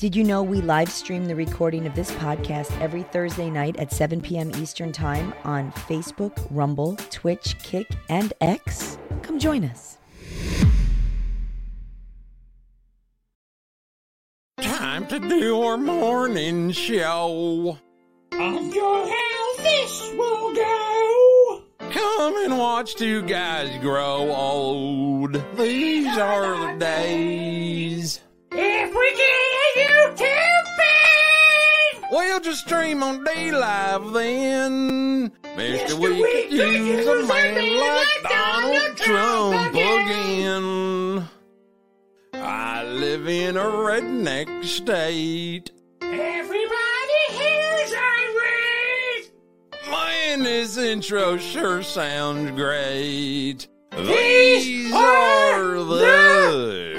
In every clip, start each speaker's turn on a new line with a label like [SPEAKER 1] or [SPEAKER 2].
[SPEAKER 1] Did you know we live stream the recording of this podcast every Thursday night at 7 p.m. Eastern Time on Facebook, Rumble, Twitch, Kick, and X? Come join us.
[SPEAKER 2] Time to do our morning show.
[SPEAKER 3] Of your how this will go.
[SPEAKER 2] Come and watch two guys grow old. These are the days.
[SPEAKER 3] If we get YouTube feed.
[SPEAKER 2] We'll just stream on D Live then. Mr.
[SPEAKER 3] Mr.
[SPEAKER 2] We
[SPEAKER 3] We
[SPEAKER 2] could use a man like
[SPEAKER 3] like
[SPEAKER 2] Donald Trump
[SPEAKER 3] Trump
[SPEAKER 2] again. I live in a redneck state.
[SPEAKER 3] Everybody here's irate.
[SPEAKER 2] Man, this intro sure sounds great.
[SPEAKER 3] These are the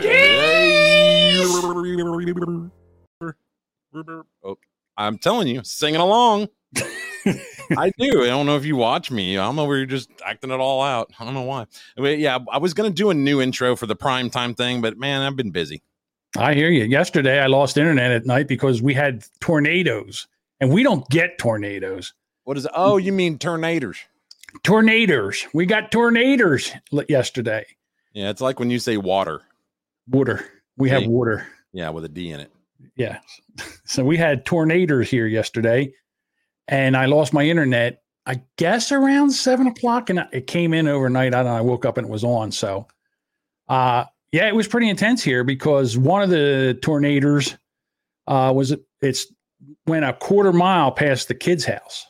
[SPEAKER 2] Oh, I'm telling you, singing along. I do. I don't know if you watch me. I'm over here just acting it all out. I don't know why. But yeah, I was gonna do a new intro for the prime time thing, but man, I've been busy.
[SPEAKER 4] I hear you. Yesterday, I lost internet at night because we had tornadoes, and we don't get tornadoes.
[SPEAKER 2] What is it? Oh, you mean tornadoes?
[SPEAKER 4] Tornadoes. We got tornadoes yesterday.
[SPEAKER 2] Yeah, it's like when you say water.
[SPEAKER 4] Water. We have water.
[SPEAKER 2] Yeah, with a D in it.
[SPEAKER 4] Yeah. So we had tornadoes here yesterday, and I lost my internet. I guess around seven o'clock, and it came in overnight. I don't know. I woke up and it was on. So, uh, yeah, it was pretty intense here because one of the tornadoes uh, was it's went a quarter mile past the kid's house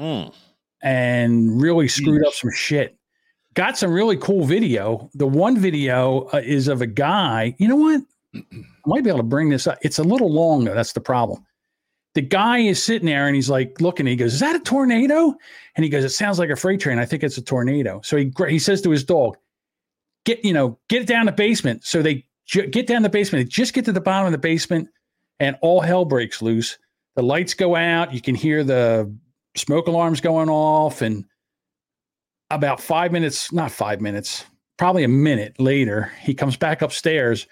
[SPEAKER 2] Mm.
[SPEAKER 4] and really screwed up some shit. Got some really cool video. The one video uh, is of a guy. You know what? Might be able to bring this up. It's a little long though. That's the problem. The guy is sitting there and he's like looking. He goes, "Is that a tornado?" And he goes, "It sounds like a freight train. I think it's a tornado." So he he says to his dog, "Get you know, get it down the basement." So they ju- get down the basement. They just get to the bottom of the basement, and all hell breaks loose. The lights go out. You can hear the smoke alarms going off, and about five minutes, not five minutes, probably a minute later, he comes back upstairs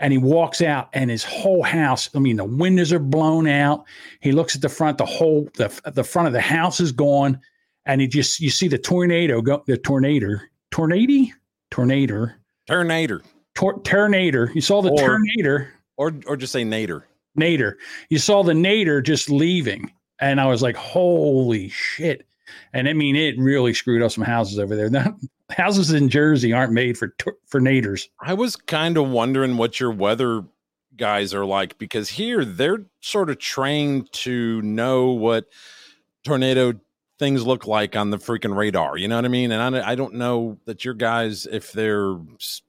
[SPEAKER 4] and he walks out and his whole house i mean the windows are blown out. He looks at the front the whole the, the front of the house is gone and he just you see the tornado go the tornado tornado tornado
[SPEAKER 2] Tornado.
[SPEAKER 4] tor- tornado you saw the
[SPEAKER 2] Or-
[SPEAKER 4] tornado
[SPEAKER 2] Or or just say nader.
[SPEAKER 4] nader. You saw the nader just leaving and i was like holy shit and i mean it really screwed up some houses over there the houses in jersey aren't made for for naders
[SPEAKER 2] I was kind of wondering what your weather guys are like because here they're sort of trained to know what tornado things look like on the freaking radar. You know what I mean? And I, I don't know that your guys, if they're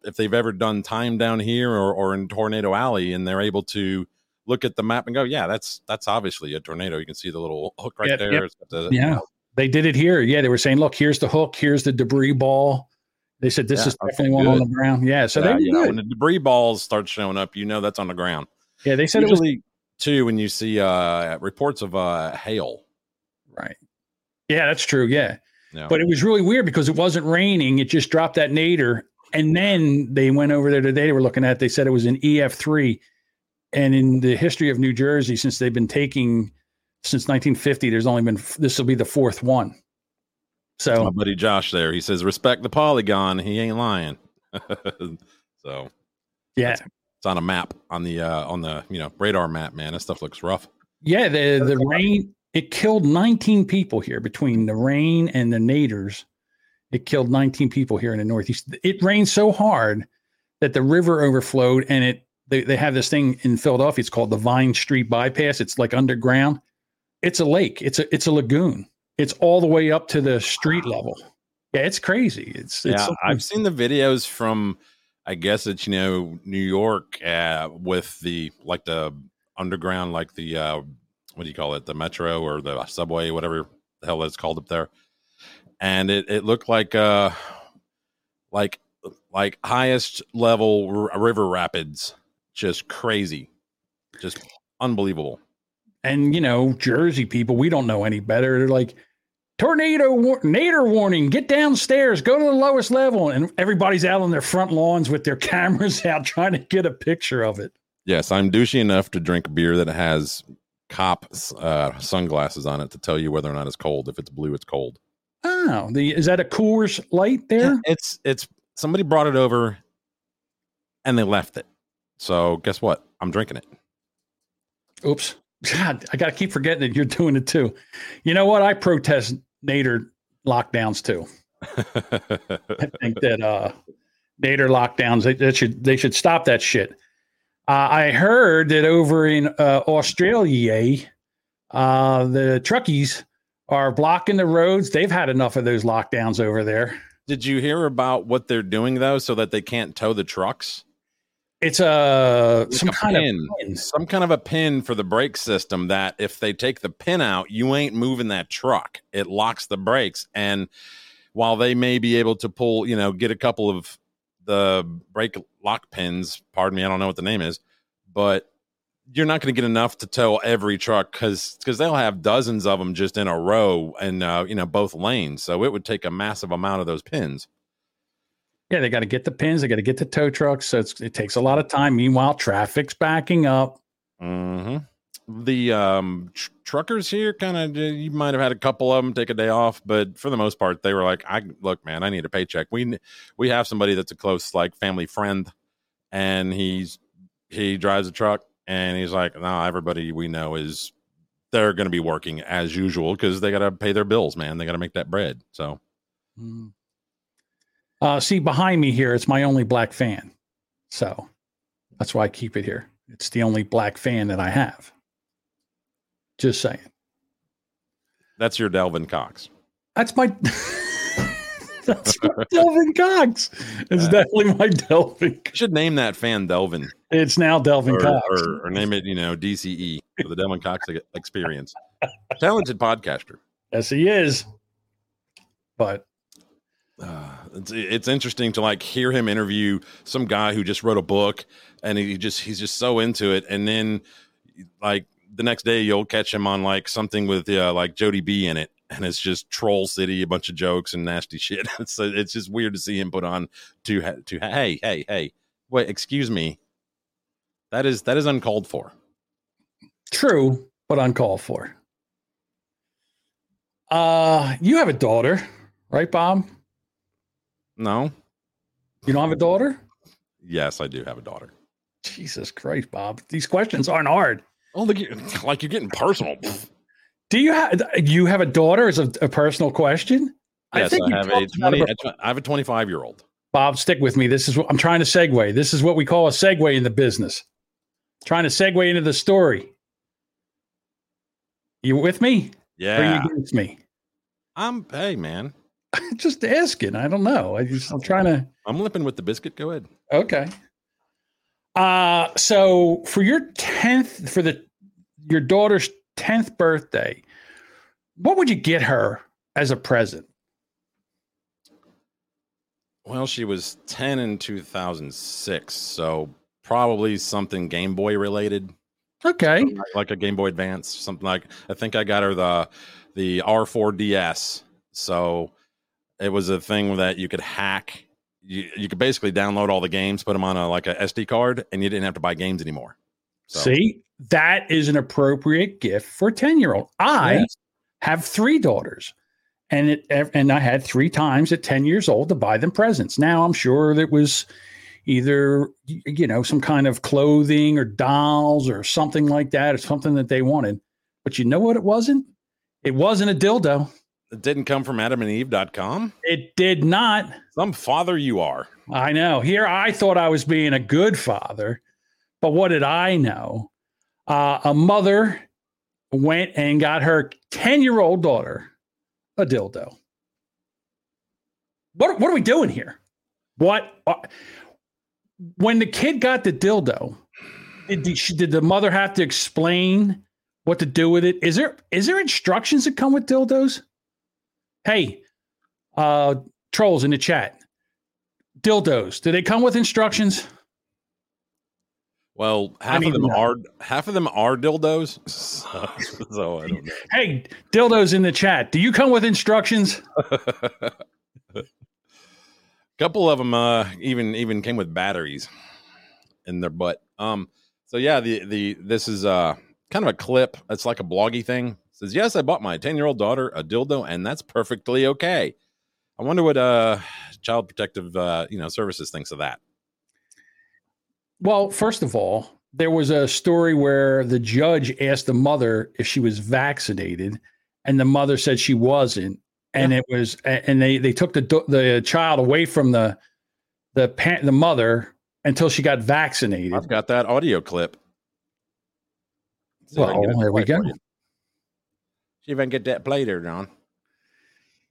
[SPEAKER 2] if they've ever done time down here or, or in Tornado Alley, and they're able to look at the map and go, yeah, that's that's obviously a tornado. You can see the little hook right
[SPEAKER 4] Yep,
[SPEAKER 2] there.
[SPEAKER 4] yep.
[SPEAKER 2] The-
[SPEAKER 4] Yeah. They did it here. Yeah, they were saying, look, here's the hook, here's the debris ball. They said this
[SPEAKER 2] Yeah,
[SPEAKER 4] is definitely one on the ground. Yeah, so
[SPEAKER 2] Yeah,
[SPEAKER 4] they
[SPEAKER 2] yeah,
[SPEAKER 4] good.
[SPEAKER 2] when the debris balls start showing up, you know that's on the ground.
[SPEAKER 4] yeah, they said it was
[SPEAKER 2] Usually, too, when you see uh reports of uh hail.
[SPEAKER 4] right. Yeah, that's true. Yeah, but it was really weird because it wasn't raining. It just dropped that nadir, and then they went over there today. They were looking at. They said it was an EF three, and in the history of New Jersey, since they've been taking since 1950, there's only been this will be the fourth one. So my
[SPEAKER 2] buddy Josh there. He says, respect the polygon. He ain't lying. so
[SPEAKER 4] yeah,
[SPEAKER 2] it's on a map on the uh on the you know radar map, man. That stuff looks rough.
[SPEAKER 4] Yeah, the the rain it killed 19 people here between the rain and the naders. It killed 19 people here in the Northeast. It rained so hard that the river overflowed and it they, they have this thing in Philadelphia. It's called the Vine Street Bypass. It's like underground. It's a lake. It's a it's a lagoon. It's all the way up to the street level. Yeah, it's crazy. It's, it's
[SPEAKER 2] yeah,
[SPEAKER 4] something-
[SPEAKER 2] I've seen the videos from I guess it's you know New York uh with the like the underground like the uh what do you call it? The metro or the subway, whatever the hell it's called up there. And it, it looked like uh like like highest level r- river rapids just crazy just unbelievable
[SPEAKER 4] and you know jersey people we don't know any better they're like tornado war- nader warning get downstairs go to the lowest level and everybody's out on their front lawns with their cameras out trying to get a picture of it
[SPEAKER 2] Yes, I'm douchey enough to drink beer that has cop uh, sunglasses on it to tell you whether or not it's cold. If it's blue, it's cold.
[SPEAKER 4] Oh, the is that a Coors Light there?
[SPEAKER 2] It's it's somebody brought it over and they left it. So guess what? I'm drinking it.
[SPEAKER 4] Oops. God, I got to keep forgetting that you're doing it too. You know what? I protest Nader lockdowns too. I think that uh Nader lockdowns they, they should they should stop that shit. Uh, I heard that over in uh, Australia, uh, the truckies are blocking the roads. They've had enough of those lockdowns over there.
[SPEAKER 2] Did you hear about what they're doing though, so that they can't tow the trucks?
[SPEAKER 4] It's a
[SPEAKER 2] Like
[SPEAKER 4] some
[SPEAKER 2] a
[SPEAKER 4] kind
[SPEAKER 2] pin.
[SPEAKER 4] of pin.
[SPEAKER 2] Some kind of a pin for the brake system that if they take the pin out, you ain't moving that truck. It locks the brakes. And while they may be able to pull, you know, get a couple of the brake lock pins, pardon me, I don't know what the name is, but you're not going to get enough to tow every truck because because they'll have dozens of them just in a row and uh, you know both lanes. So it would take a massive amount of those pins.
[SPEAKER 4] Yeah, they got to get the pins. They got to get the tow trucks. So it's, it takes a lot of time. Meanwhile, traffic's backing up.
[SPEAKER 2] hmm The um, tr- truckers here kind of you might have had a couple of them take a day off, but for the most part, they were like, "I look, man, I need a paycheck. We we have somebody that's a close like family friend, and he's he drives a truck, and he's like, no, everybody we know is they're going to be working as usual because they got to pay their bills, man. They got to make that bread. So
[SPEAKER 4] Uh, see behind me here, it's my only black fan. So that's why I keep it here. It's the only black fan that I have. Just saying.
[SPEAKER 2] that's your Delvin Cox.
[SPEAKER 4] That's my that's my Delvin Cox. It's definitely my Delvin.
[SPEAKER 2] You should name that fan Delvin.
[SPEAKER 4] It's now Delvin
[SPEAKER 2] or,
[SPEAKER 4] Cox.
[SPEAKER 2] or, or name it, you know, DCE for the Delvin Cox Experience. Talented podcaster.
[SPEAKER 4] yes, he is. But
[SPEAKER 2] Uh, it's it's interesting to like hear him interview some guy who just wrote a book and he just he's just so into it, and then like the next day you'll catch him on like something with uh, like Jody B in it, and it's just troll city, a bunch of jokes and nasty shit. so it's just weird to see him put on to to hey hey hey wait excuse me that is that is uncalled for.
[SPEAKER 4] true, but uncalled for. Uh you have a daughter, right, Bob?
[SPEAKER 2] No,
[SPEAKER 4] You don't have a daughter?
[SPEAKER 2] yes, I do have a daughter.
[SPEAKER 4] Jesus Christ, Bob. These questions aren't hard.
[SPEAKER 2] Oh, look, like you're getting personal.
[SPEAKER 4] Do you have you have a daughter? Is a, a personal question?
[SPEAKER 2] Yes, I,
[SPEAKER 4] you
[SPEAKER 2] have a 20,
[SPEAKER 4] it.
[SPEAKER 2] I have a 25 year old.
[SPEAKER 4] Bob, stick with me. This is what I'm trying to segue. This is what we call a segue in the business. Trying to segue into the story. You with me? Or
[SPEAKER 2] Yeah,
[SPEAKER 4] you against me?
[SPEAKER 2] I'm. Hey, man,
[SPEAKER 4] just asking. I don't know. I just I'm trying to
[SPEAKER 2] I'm lipping with the biscuit. Go ahead.
[SPEAKER 4] Okay. Uh so for your 10th for the your daughter's 10th birthday, what would you get her as a present?
[SPEAKER 2] Well, she was 10 in 2006, so probably something Game Boy related,
[SPEAKER 4] Okay.
[SPEAKER 2] like a Game Boy Advance, something like. I think I got her the the R4DS. So it was a thing that you could hack. You, you could basically download all the games, put them on a like a SD card, and you didn't have to buy games anymore. So,
[SPEAKER 4] See, that is an appropriate gift for a 10 year old. I
[SPEAKER 2] Yes.
[SPEAKER 4] have three daughters. And it and I had three times at 10 years old to buy them presents. Now I'm sure that was either you know some kind of clothing or dolls or something like that or something that they wanted. But you know what it wasn't? It wasn't a dildo.
[SPEAKER 2] It didn't come from adamandeve.com.
[SPEAKER 4] It did not.
[SPEAKER 2] Some father you are.
[SPEAKER 4] I know. Here I thought I was being a good father, but what did I know? Uh, a mother went and got her 10 year old daughter a dildo. What, what are we doing here? What? uh, when the kid got the dildo, did the, did the mother have to explain what to do with it? Is there is there instructions that come with dildos? Hey, uh, trolls in the chat dildos do they come with instructions
[SPEAKER 2] Well, half
[SPEAKER 4] need
[SPEAKER 2] of them are half of them are dildos. So, so I don't know.
[SPEAKER 4] hey dildos in the chat do you come with instructions A
[SPEAKER 2] couple of them uh even even came with batteries in their butt um So yeah, the the this is uh kind of a clip. It's like a bloggy thing. Says yes, I bought my ten year old daughter a dildo, and that's perfectly okay. I wonder what uh Child Protective uh you know Services thinks of that.
[SPEAKER 4] Well, first of all, there was a story where the judge asked the mother if she was vaccinated, and the mother said she wasn't, and it was, and they they took the the child away from the the parent, the mother until she got vaccinated.
[SPEAKER 2] I've got that audio clip.
[SPEAKER 4] Well,
[SPEAKER 2] can get it
[SPEAKER 4] there we go.
[SPEAKER 2] you. See if I can get that play there, John.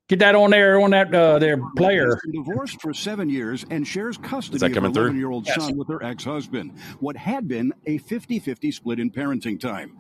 [SPEAKER 4] Get that on there on that uh, their player.
[SPEAKER 5] Divorced for seven years and shares custody
[SPEAKER 2] that
[SPEAKER 5] of her
[SPEAKER 2] coming through?
[SPEAKER 5] 11 year old
[SPEAKER 4] Yes.
[SPEAKER 5] son with her ex husband. What had been a 50 50 split in parenting time.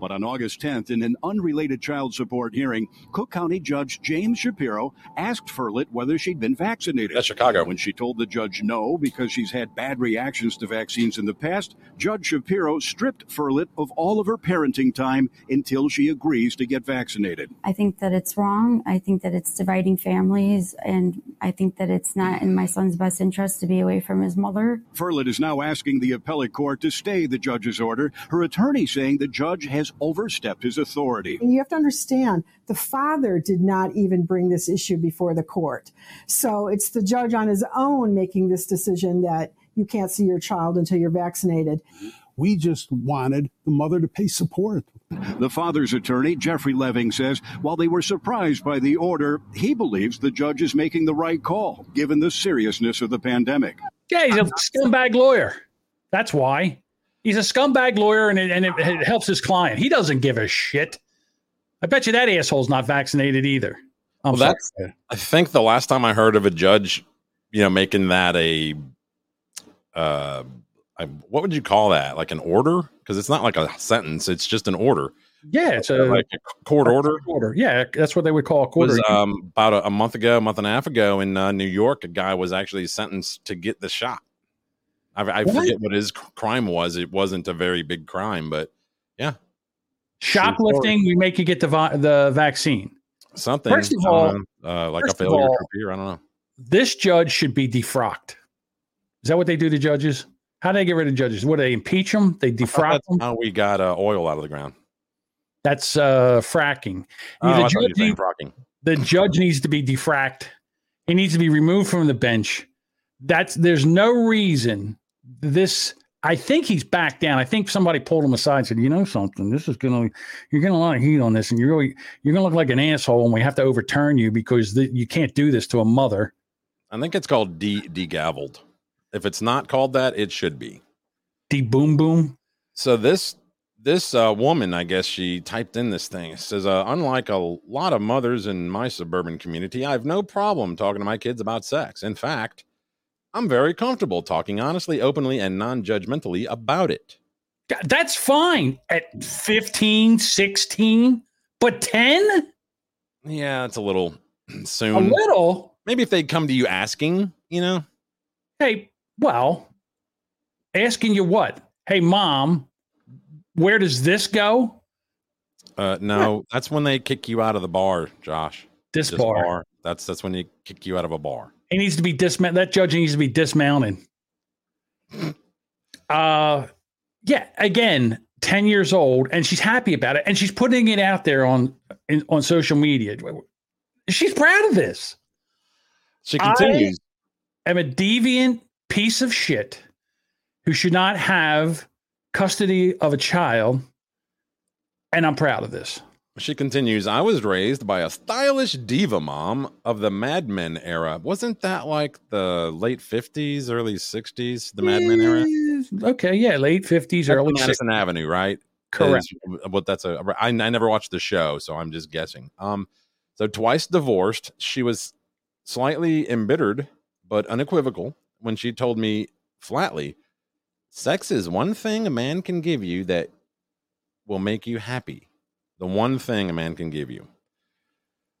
[SPEAKER 5] But on August 10th, in an unrelated child support hearing, Cook County Judge James Shapiro asked Firlit whether she'd been vaccinated.
[SPEAKER 2] That's Chicago.
[SPEAKER 5] When she told the judge no because she's had bad reactions to vaccines in the past, Judge Shapiro stripped Firlit of all of her parenting time until she agrees to get vaccinated.
[SPEAKER 6] I think that it's wrong. I think that it's dividing families, and I think that it's not in my son's best interest to be away from his mother.
[SPEAKER 5] Firlit is now asking the appellate court to stay the judge's order. Her attorney saying the judge has overstepped his authority.
[SPEAKER 7] And you have to understand, the father did not even bring this issue before the court. So it's the judge on his own making this decision that you can't see your child until you're vaccinated.
[SPEAKER 8] We just wanted the mother to pay support.
[SPEAKER 5] The father's attorney, Jeffrey Leving, says while they were surprised by the order, he believes the judge is making the right call given the seriousness of the pandemic.
[SPEAKER 4] Yeah, he's a scumbag lawyer. That's why he's a scumbag lawyer, and it, and it, it helps his client. He doesn't give a shit. I bet you that asshole's not vaccinated either. I'm
[SPEAKER 2] Well, that's- I think the last time I heard of a judge, you know, making that a, uh, I, what would you call that? Like an order? Because it's not like a sentence; it's just an order,
[SPEAKER 4] yeah, it's a
[SPEAKER 2] like a court order.
[SPEAKER 4] Order. Yeah, that's what they would call a quarter.
[SPEAKER 2] Was um, about a, a month ago, a month and a half ago in uh, New York, a guy was actually sentenced to get the shot. I, I
[SPEAKER 4] What?
[SPEAKER 2] forget what his crime was. It wasn't a very big crime, but yeah.
[SPEAKER 4] Shoplifting, we make you get the vi- the vaccine.
[SPEAKER 2] something.
[SPEAKER 4] First of all-
[SPEAKER 2] uh, like a failure
[SPEAKER 4] all-
[SPEAKER 2] to appear. I don't know.
[SPEAKER 4] This judge should be defrocked. Is that what they do to judges? How do they get rid of judges? What do they impeach them? They defrock
[SPEAKER 2] That's
[SPEAKER 4] them.
[SPEAKER 2] how we got uh, oil out of the ground.
[SPEAKER 4] That's uh, fracking.
[SPEAKER 2] Oh,
[SPEAKER 4] the,
[SPEAKER 2] I thought you
[SPEAKER 4] judge need-
[SPEAKER 2] frocking.
[SPEAKER 4] the judge needs to be defracked. He needs to be removed from the bench. That's there's no reason this. I think he's back down. I think somebody pulled him aside and said, "You know something? This is gonna you're getting a lot of heat on this, and you're really you're gonna look like an asshole, and we have to overturn you because you can't do this to a mother."
[SPEAKER 2] I think it's called de degavelled. If it's not called that, it should be.
[SPEAKER 4] De boom boom.
[SPEAKER 2] So this this uh, woman, I guess she typed in this thing. It says, uh, unlike a lot of mothers in my suburban community, I have no problem talking to my kids about sex. In fact, I'm very comfortable talking honestly, openly, and non-judgmentally about it.
[SPEAKER 4] That's fine at 15, 16, but 10?
[SPEAKER 2] Yeah, it's a little soon.
[SPEAKER 4] A little.
[SPEAKER 2] Maybe if they'd come to you asking, you know,
[SPEAKER 4] Hey, well, asking you what? Hey, mom, where does this go?
[SPEAKER 2] uh, no, that's when they kick you out of the bar, Josh.
[SPEAKER 4] This
[SPEAKER 2] This
[SPEAKER 4] bar.
[SPEAKER 2] That's that's when they kick you out of a bar.
[SPEAKER 4] He needs to be dismounted. That judge needs to be dismounted. Uh, yeah. Again, ten years old, and she's happy about it, and she's putting it out there on in, on social media. She's proud of this.
[SPEAKER 2] She continues.
[SPEAKER 4] I am a deviant piece of shit who should not have custody of a child, and I'm proud of this.
[SPEAKER 2] She continues, I was raised by a stylish diva mom of the Mad Men era. Wasn't that like the late 50s, early 60s, the Mad Men era?
[SPEAKER 4] Okay, yeah, late fifties,
[SPEAKER 2] That's
[SPEAKER 4] early
[SPEAKER 2] the
[SPEAKER 4] 60s.
[SPEAKER 2] Madison Avenue, right?
[SPEAKER 4] Correct.
[SPEAKER 2] Is what that's a I, I never watched the show, so I'm just guessing. Um, so twice divorced. She was slightly embittered, but unequivocal when she told me flatly, sex is one thing a man can give you that will make you happy. The one thing a man can give you.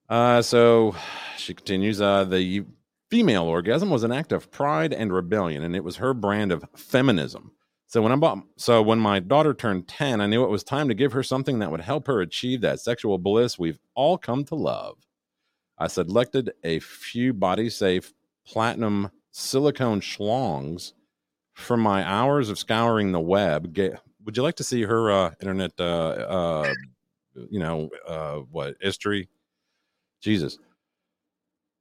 [SPEAKER 2] Uh, so she continues, uh, the female orgasm was an act of pride and rebellion, and it was her brand of feminism. So when I bought, so when my daughter turned 10, I knew it was time to give her something that would help her achieve that sexual bliss we've all come to love. I selected a few body safe platinum silicone schlongs from my hours of scouring the web, would you like to see her uh, internet, uh, uh, you know, uh, what history? Jesus.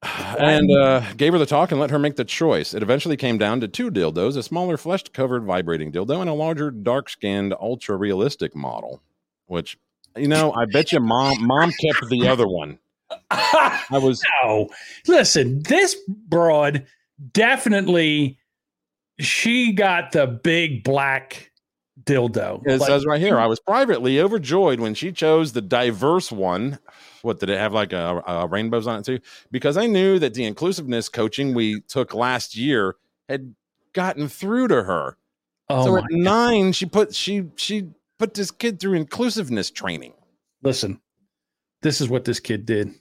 [SPEAKER 2] And uh, gave her the talk and let her make the choice. It eventually came down to two dildos a smaller, flesh covered vibrating dildo and a larger, dark skinned, ultra realistic model. Which, you know, I bet you mom, mom kept the other one. I was
[SPEAKER 4] no. Listen, this broad definitely she got the big black dildo.
[SPEAKER 2] It
[SPEAKER 4] Like,
[SPEAKER 2] says right here, I was privately overjoyed when she chose the diverse one. What did it have like a, a rainbows on it too? Because I knew that the inclusiveness coaching we took last year had gotten through to her.
[SPEAKER 4] oh
[SPEAKER 2] so at nine, she put she she put this kid through inclusiveness training.
[SPEAKER 4] listen, this is what this kid did.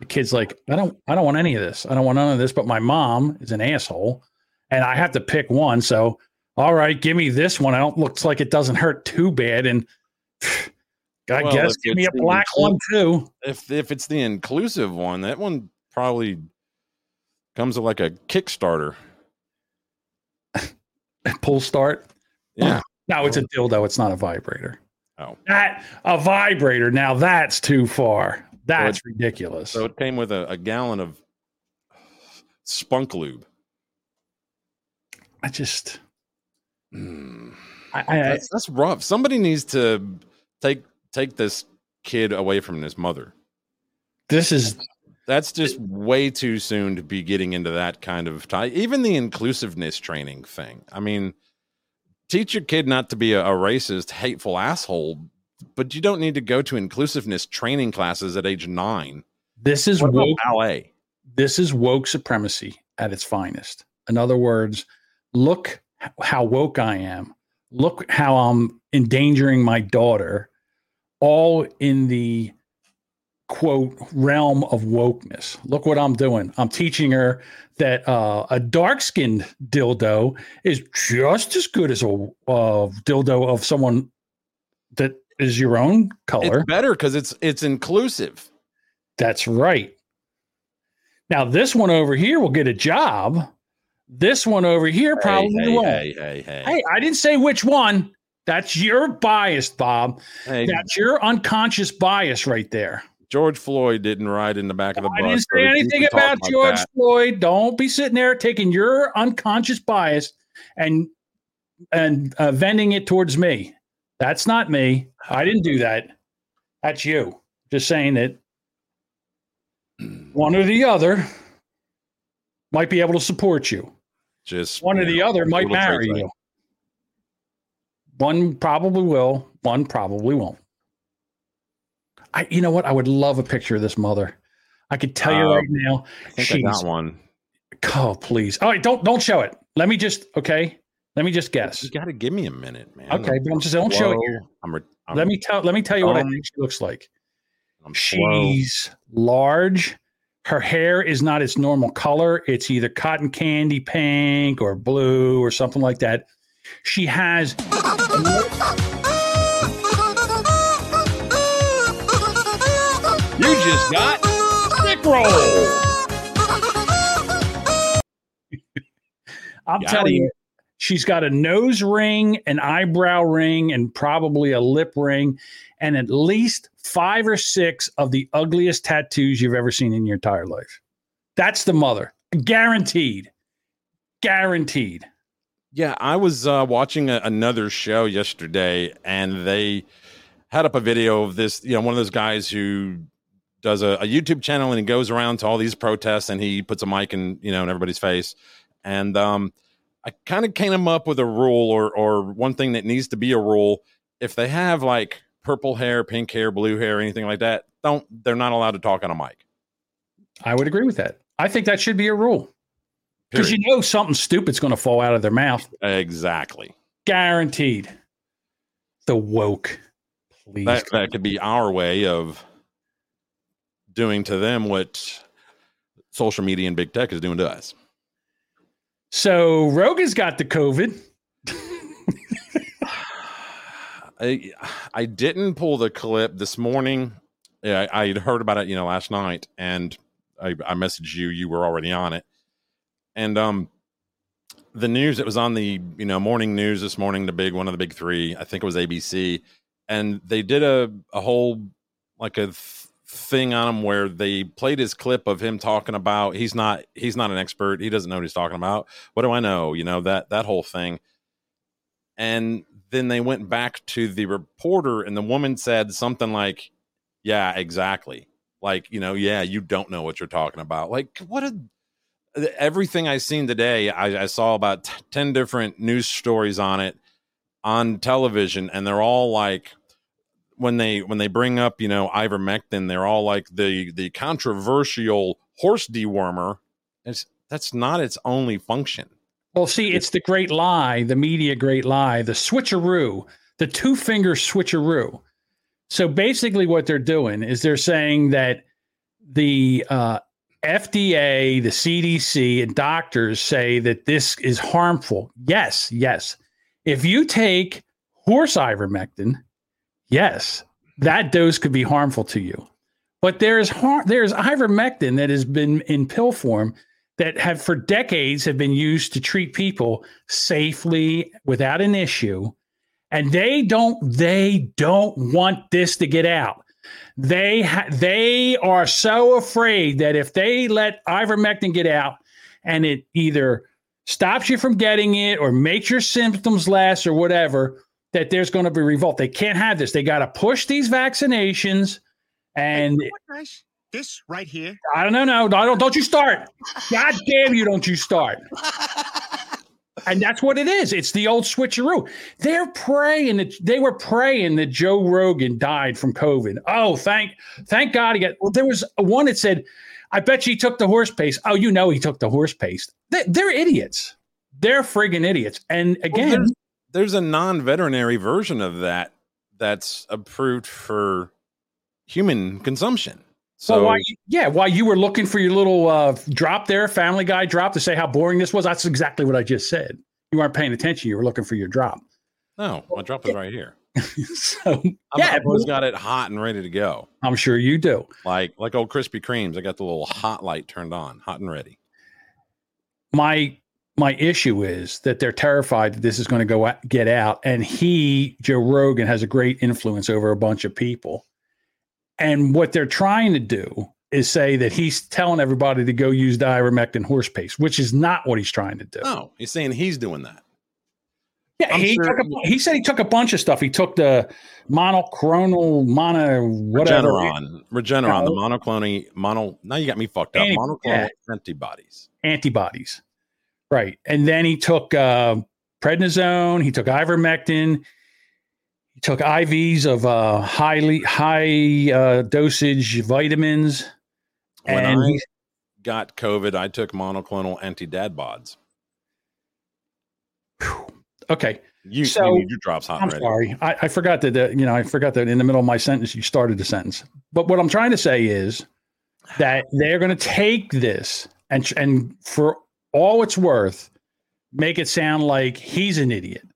[SPEAKER 4] The kid's like, I don't, I don't want any of this. I don't want none of this. But my mom is an asshole, and I have to pick one. So, all right, give me this one. I don't looks like it doesn't hurt too bad. And I
[SPEAKER 2] Well,
[SPEAKER 4] guess give me a black
[SPEAKER 2] inclu-
[SPEAKER 4] one too.
[SPEAKER 2] If if it's the inclusive one, that one probably comes with like a Kickstarter.
[SPEAKER 4] Pull start.
[SPEAKER 2] Yeah.
[SPEAKER 4] No, it's a oh. dildo. It's not a vibrator.
[SPEAKER 2] Oh.
[SPEAKER 4] That a vibrator. Now that's too far. That's
[SPEAKER 2] it-
[SPEAKER 4] ridiculous.
[SPEAKER 2] So it came with a, a gallon of spunk lube.
[SPEAKER 4] I just,
[SPEAKER 2] Mm.
[SPEAKER 4] I, I,
[SPEAKER 2] That's, that's rough. Somebody needs to take take this kid away from his mother.
[SPEAKER 4] this is
[SPEAKER 2] That's just way too soon to be getting into that kind of tie. Even the inclusiveness training thing. I mean, teach your kid not to be a, a racist, hateful asshole, but you don't need to go to inclusiveness training classes at age nine.
[SPEAKER 4] this is
[SPEAKER 2] What
[SPEAKER 4] woke.
[SPEAKER 2] ballet?
[SPEAKER 4] this is woke supremacy at its finest. In other words, look h- how woke I am. Look how I'm endangering my daughter, all in the quote realm of wokeness. Look what I'm doing. I'm teaching her that uh, a dark skinned dildo is just as good as a uh, dildo of someone that is your own color.
[SPEAKER 2] It's better because it's it's inclusive.
[SPEAKER 4] That's right. Now this one over here will get a job. This one over here probably
[SPEAKER 2] hey,
[SPEAKER 4] won't.
[SPEAKER 2] hey, hey, hey,
[SPEAKER 4] Hey, I didn't say which one. That's your bias, Bob.
[SPEAKER 2] hey.
[SPEAKER 4] That's your unconscious bias right there.
[SPEAKER 2] George Floyd didn't ride in the back of the
[SPEAKER 4] I
[SPEAKER 2] bus.
[SPEAKER 4] I
[SPEAKER 2] didn't
[SPEAKER 4] say anything about George
[SPEAKER 2] that.
[SPEAKER 4] Floyd. Don't be sitting there taking your unconscious bias and and uh, vending it towards me. That's not me. I didn't do that. That's you. Just saying that one or the other might be able to support you.
[SPEAKER 2] Just
[SPEAKER 4] One or the
[SPEAKER 2] know,
[SPEAKER 4] other might marry you. One probably will. One probably won't. I, you know what? I would love a picture of this mother. I could tell you
[SPEAKER 2] Uh,
[SPEAKER 4] right now.
[SPEAKER 2] I think I
[SPEAKER 4] she's
[SPEAKER 2] got one.
[SPEAKER 4] Oh, please. All right, don't don't show it. Let me just okay. Let me just guess.
[SPEAKER 2] You got to give me a minute, man.
[SPEAKER 4] Okay, but I'm just don't show it. here.
[SPEAKER 2] I'm, I'm
[SPEAKER 4] Let me tell let me tell you what I
[SPEAKER 2] Um,
[SPEAKER 4] think she looks like.
[SPEAKER 2] I'm slow.
[SPEAKER 4] She's large. Her hair is not its normal color. It's either cotton candy pink or blue or something like that. She has
[SPEAKER 2] You just got dick roll.
[SPEAKER 4] I'm
[SPEAKER 2] Got
[SPEAKER 4] telling you, she's got a nose ring, an eyebrow ring, and probably a lip ring, and at least five or six of the ugliest tattoos you've ever seen in your entire life. That's the mother. Guaranteed. Guaranteed.
[SPEAKER 2] Yeah, I was uh, watching a, another show yesterday, and they had up a video of this. You know, one of those guys who does a, a YouTube channel and he goes around to all these protests and he puts a mic in you know in everybody's face. And um, I kind of came up with a rule or or one thing that needs to be a rule. If they have like purple hair, pink hair, blue hair, anything like that, don't they're not allowed to talk on a mic.
[SPEAKER 4] I would agree with that. I think that should be a rule because you know something stupid's going to fall out of their mouth.
[SPEAKER 2] exactly.
[SPEAKER 4] Guaranteed. The woke. Please.
[SPEAKER 2] that that could be our way of doing to them what social media and big tech is doing to us.
[SPEAKER 4] so Rogan's got the COVID.
[SPEAKER 2] I I didn't pull the clip this morning. I had heard about it, you know, last night, and I, I messaged you. You were already on it, and um, the news. It was on the you know morning news this morning, the big one of the big three. I think it was ABC, and they did a a whole like a th- thing on him where they played his clip of him talking about he's not he's not an expert. He doesn't know what he's talking about. What do I know? You know that that whole thing. And then they went back to the reporter, and the woman said something like, "Yeah, exactly." Like you know, yeah, you don't know what you're talking about. Like what a everything I seen today, I, I saw about t- 10 different news stories on it on television, and they're all like, when they when they bring up you know ivermectin they're all like the the controversial horse dewormer it's that's not its only function
[SPEAKER 4] Well, see, it's the great lie, the media great lie, the switcheroo, the two finger switcheroo. So basically, what they're doing is they're saying that the uh, FDA, the CDC, and doctors say that this is harmful. Yes, yes. If you take horse ivermectin, yes, that dose could be harmful to you. But there's har- there's ivermectin that has been in pill form that have for decades have been used to treat people safely without an issue. And they don't they don't want this to get out. They ha- they are so afraid that if they let ivermectin get out and it either stops you from getting it or makes your symptoms less or whatever that there's going to be revolt. They can't have this. They got to push these vaccinations and oh
[SPEAKER 9] guys? This right here.
[SPEAKER 4] I don't know. No, don't don't you start. God damn you! Don't you start. And that's what it is. It's the old switcheroo. They're praying that they were praying that Joe Rogan died from COVID. Oh, thank thank God he got. Well, there was one that said, "I bet you he took the horse paste." Oh, you know he took the horse paste. They, they're idiots. They're friggin' idiots. And
[SPEAKER 2] Well,
[SPEAKER 4] again,
[SPEAKER 2] there's, there's a non-veterinary version of that that's approved for human consumption
[SPEAKER 4] So
[SPEAKER 2] so
[SPEAKER 4] why, yeah, while you were looking for your little uh, drop there, Family Guy drop to say how boring this was, that's exactly what I just said. You weren't paying attention. You were looking for your drop.
[SPEAKER 2] no my drop is right here
[SPEAKER 4] so
[SPEAKER 2] I'm,
[SPEAKER 4] yeah,
[SPEAKER 2] i've always got it hot and ready to go
[SPEAKER 4] I'm sure you do.
[SPEAKER 2] like like old krispy kremes i got the little hot light turned on hot and ready
[SPEAKER 4] My my issue is that they're terrified that this is going to go out, get out, and he Joe Rogan has a great influence over a bunch of people. And what they're trying to do is say that he's telling everybody to go use ivermectin horse paste, which is not what he's trying to do.
[SPEAKER 2] no he's saying he's doing that
[SPEAKER 4] Yeah,
[SPEAKER 2] I'm
[SPEAKER 4] he,
[SPEAKER 2] sure-
[SPEAKER 4] took a, he said he took a bunch of stuff. He took the monoclonal mono whatever
[SPEAKER 2] regeneron regeneron the monoclonal mono now you got me fucked up
[SPEAKER 4] Anti-
[SPEAKER 2] monoclonal
[SPEAKER 4] yeah.
[SPEAKER 2] antibodies
[SPEAKER 4] antibodies, right? And then he took uh, prednisone. He took ivermectin. Took IVs of uh, highly high uh, dosage vitamins.
[SPEAKER 2] when
[SPEAKER 4] And
[SPEAKER 2] i got covid i took monoclonal anti-dad bods
[SPEAKER 4] Okay,
[SPEAKER 2] you,
[SPEAKER 4] So-
[SPEAKER 2] you need your drops hot
[SPEAKER 4] I'm
[SPEAKER 2] ready
[SPEAKER 4] sorry. I, I forgot that. Uh, you know, I forgot that in the middle of my sentence you started the sentence. But what I'm trying to say is that they're going to take this and and for all it's worth, make it sound like he's an idiot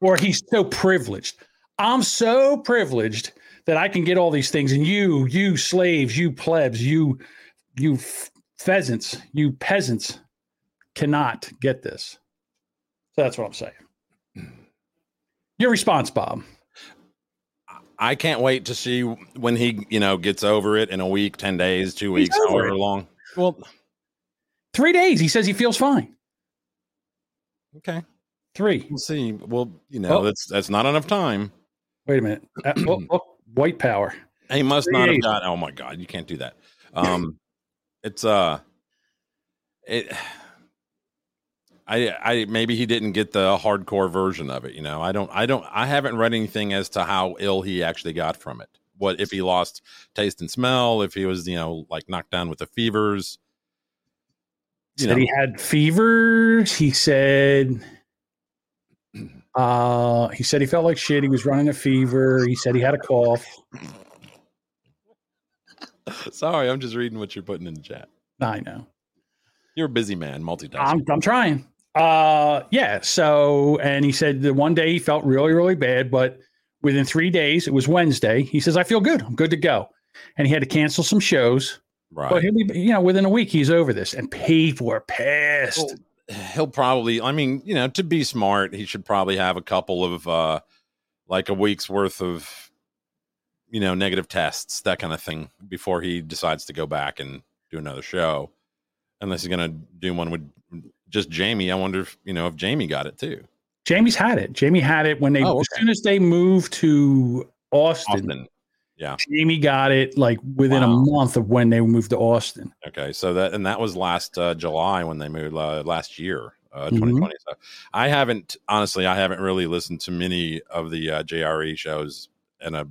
[SPEAKER 4] or he's so privileged. I'm so privileged that I can get all these things, and you, you slaves, you plebs, you, you f- pheasants, you peasants, cannot get this. So that's what I'm saying. Your response, Bob.
[SPEAKER 2] I can't wait to see when he, you know, gets over it in a week, 10 days, two weeks,
[SPEAKER 4] over
[SPEAKER 2] however
[SPEAKER 4] it.
[SPEAKER 2] long. Well,
[SPEAKER 4] Three days. He says he feels fine.
[SPEAKER 2] okay.
[SPEAKER 4] Three.
[SPEAKER 2] We'll see. Well, you know,
[SPEAKER 4] Oh.
[SPEAKER 2] that's that's not enough time.
[SPEAKER 4] Wait a minute. Uh, oh, oh, white power.
[SPEAKER 2] He must not have got oh my god, you can't do that. Um it's uh it I I maybe he didn't get the hardcore version of it, you know. I don't I don't I haven't read anything as to how ill he actually got from it. What if he lost taste and smell, if he was, you know, like knocked down with the fevers. You
[SPEAKER 4] said
[SPEAKER 2] know,
[SPEAKER 4] he had fevers. He said uh he said he felt like shit. He was running a fever. He said he had a cough.
[SPEAKER 2] sorry, I'm just reading what you're putting in the chat.
[SPEAKER 4] I know.
[SPEAKER 2] You're a busy man, multitasking.
[SPEAKER 4] I'm I'm trying. Uh yeah. So and he said the one day he felt really, really bad, but within three days, it was Wednesday. He says, I feel good. I'm good to go. And he had to cancel some shows.
[SPEAKER 2] right.
[SPEAKER 4] But he'll be, you know, within a week, he's over this. And people are pissed.
[SPEAKER 2] Well, he'll probably. I mean, you know, to be smart, he should probably have a couple of uh like a week's worth of you know negative tests, that kind of thing, before he decides to go back and do another show. Unless he's gonna do one with just Jamie. I wonder if you know if Jamie got it too.
[SPEAKER 4] Jamie's had it. Jamie had it when they
[SPEAKER 2] Oh,
[SPEAKER 4] as soon as they moved to Austin.
[SPEAKER 2] Austin. Yeah.
[SPEAKER 4] Jamie got it like within
[SPEAKER 2] Wow.
[SPEAKER 4] a month of when they moved to Austin.
[SPEAKER 2] Okay, so that and that was last uh, July when they moved uh, last year, uh,
[SPEAKER 4] Mhm.
[SPEAKER 2] 2020. So I haven't honestly, I haven't really listened to many of the uh, JRE shows in a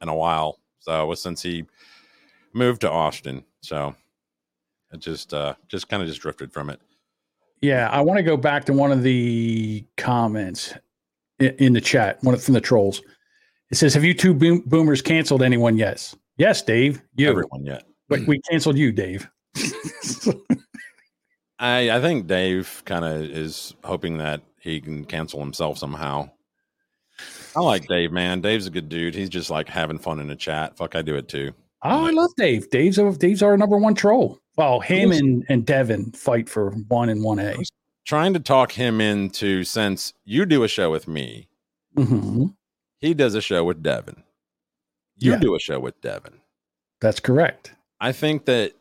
[SPEAKER 2] in a while. So it was since he moved to Austin, so it just uh, just kind of just drifted from it.
[SPEAKER 4] Yeah, I want to go back to one of the comments in, in the chat, one of- from the trolls. It says, "Have you two boom, boomers canceled anyone?" Yes, yes, Dave. You.
[SPEAKER 2] Everyone yet?
[SPEAKER 4] Wait, we canceled you, Dave.
[SPEAKER 2] I I think Dave kind of is hoping that he can cancel himself somehow. I like Dave, man. Dave's a good dude. He's just like having fun in the chat. Fuck, I do it too.
[SPEAKER 4] Oh, I love Dave. Dave's a, Dave's our number one troll. Well, him and, and Devin fight for one and one A.
[SPEAKER 2] trying to talk him into since you do a show with me,
[SPEAKER 4] hmm
[SPEAKER 2] he does a show with Devin. You
[SPEAKER 4] Yeah.
[SPEAKER 2] do a show with Devin.
[SPEAKER 4] That's correct.
[SPEAKER 2] I think that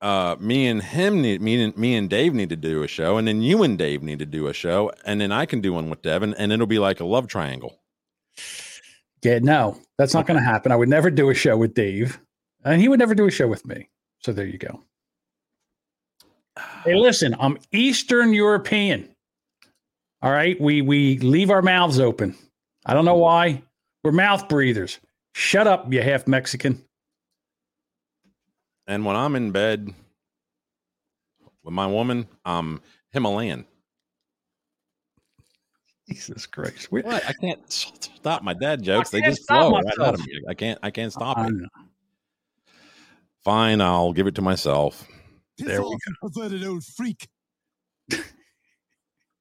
[SPEAKER 2] uh, me and him need me and me and Dave need to do a show, and then you and Dave need to do a show, and then I can do one with Devin, and it'll be like a love triangle.
[SPEAKER 4] Yeah, no, that's not going to happen. I would never do a show with Dave, and he would never do a show with me. So there you go. Hey, listen, I'm Eastern European. All right, we we leave our mouths open. I don't know why. We're mouth breathers. Shut up, you half Mexican.
[SPEAKER 2] And when I'm in bed with my woman, I'm Himalayan.
[SPEAKER 4] Jesus Christ.
[SPEAKER 2] What? I can't stop my dad jokes. They just
[SPEAKER 4] stop
[SPEAKER 2] flow right out of me. I can't. I can't stop
[SPEAKER 4] I
[SPEAKER 2] it.
[SPEAKER 4] know.
[SPEAKER 2] Fine, I'll give it to myself.
[SPEAKER 4] There we
[SPEAKER 8] go. Perverted old freak.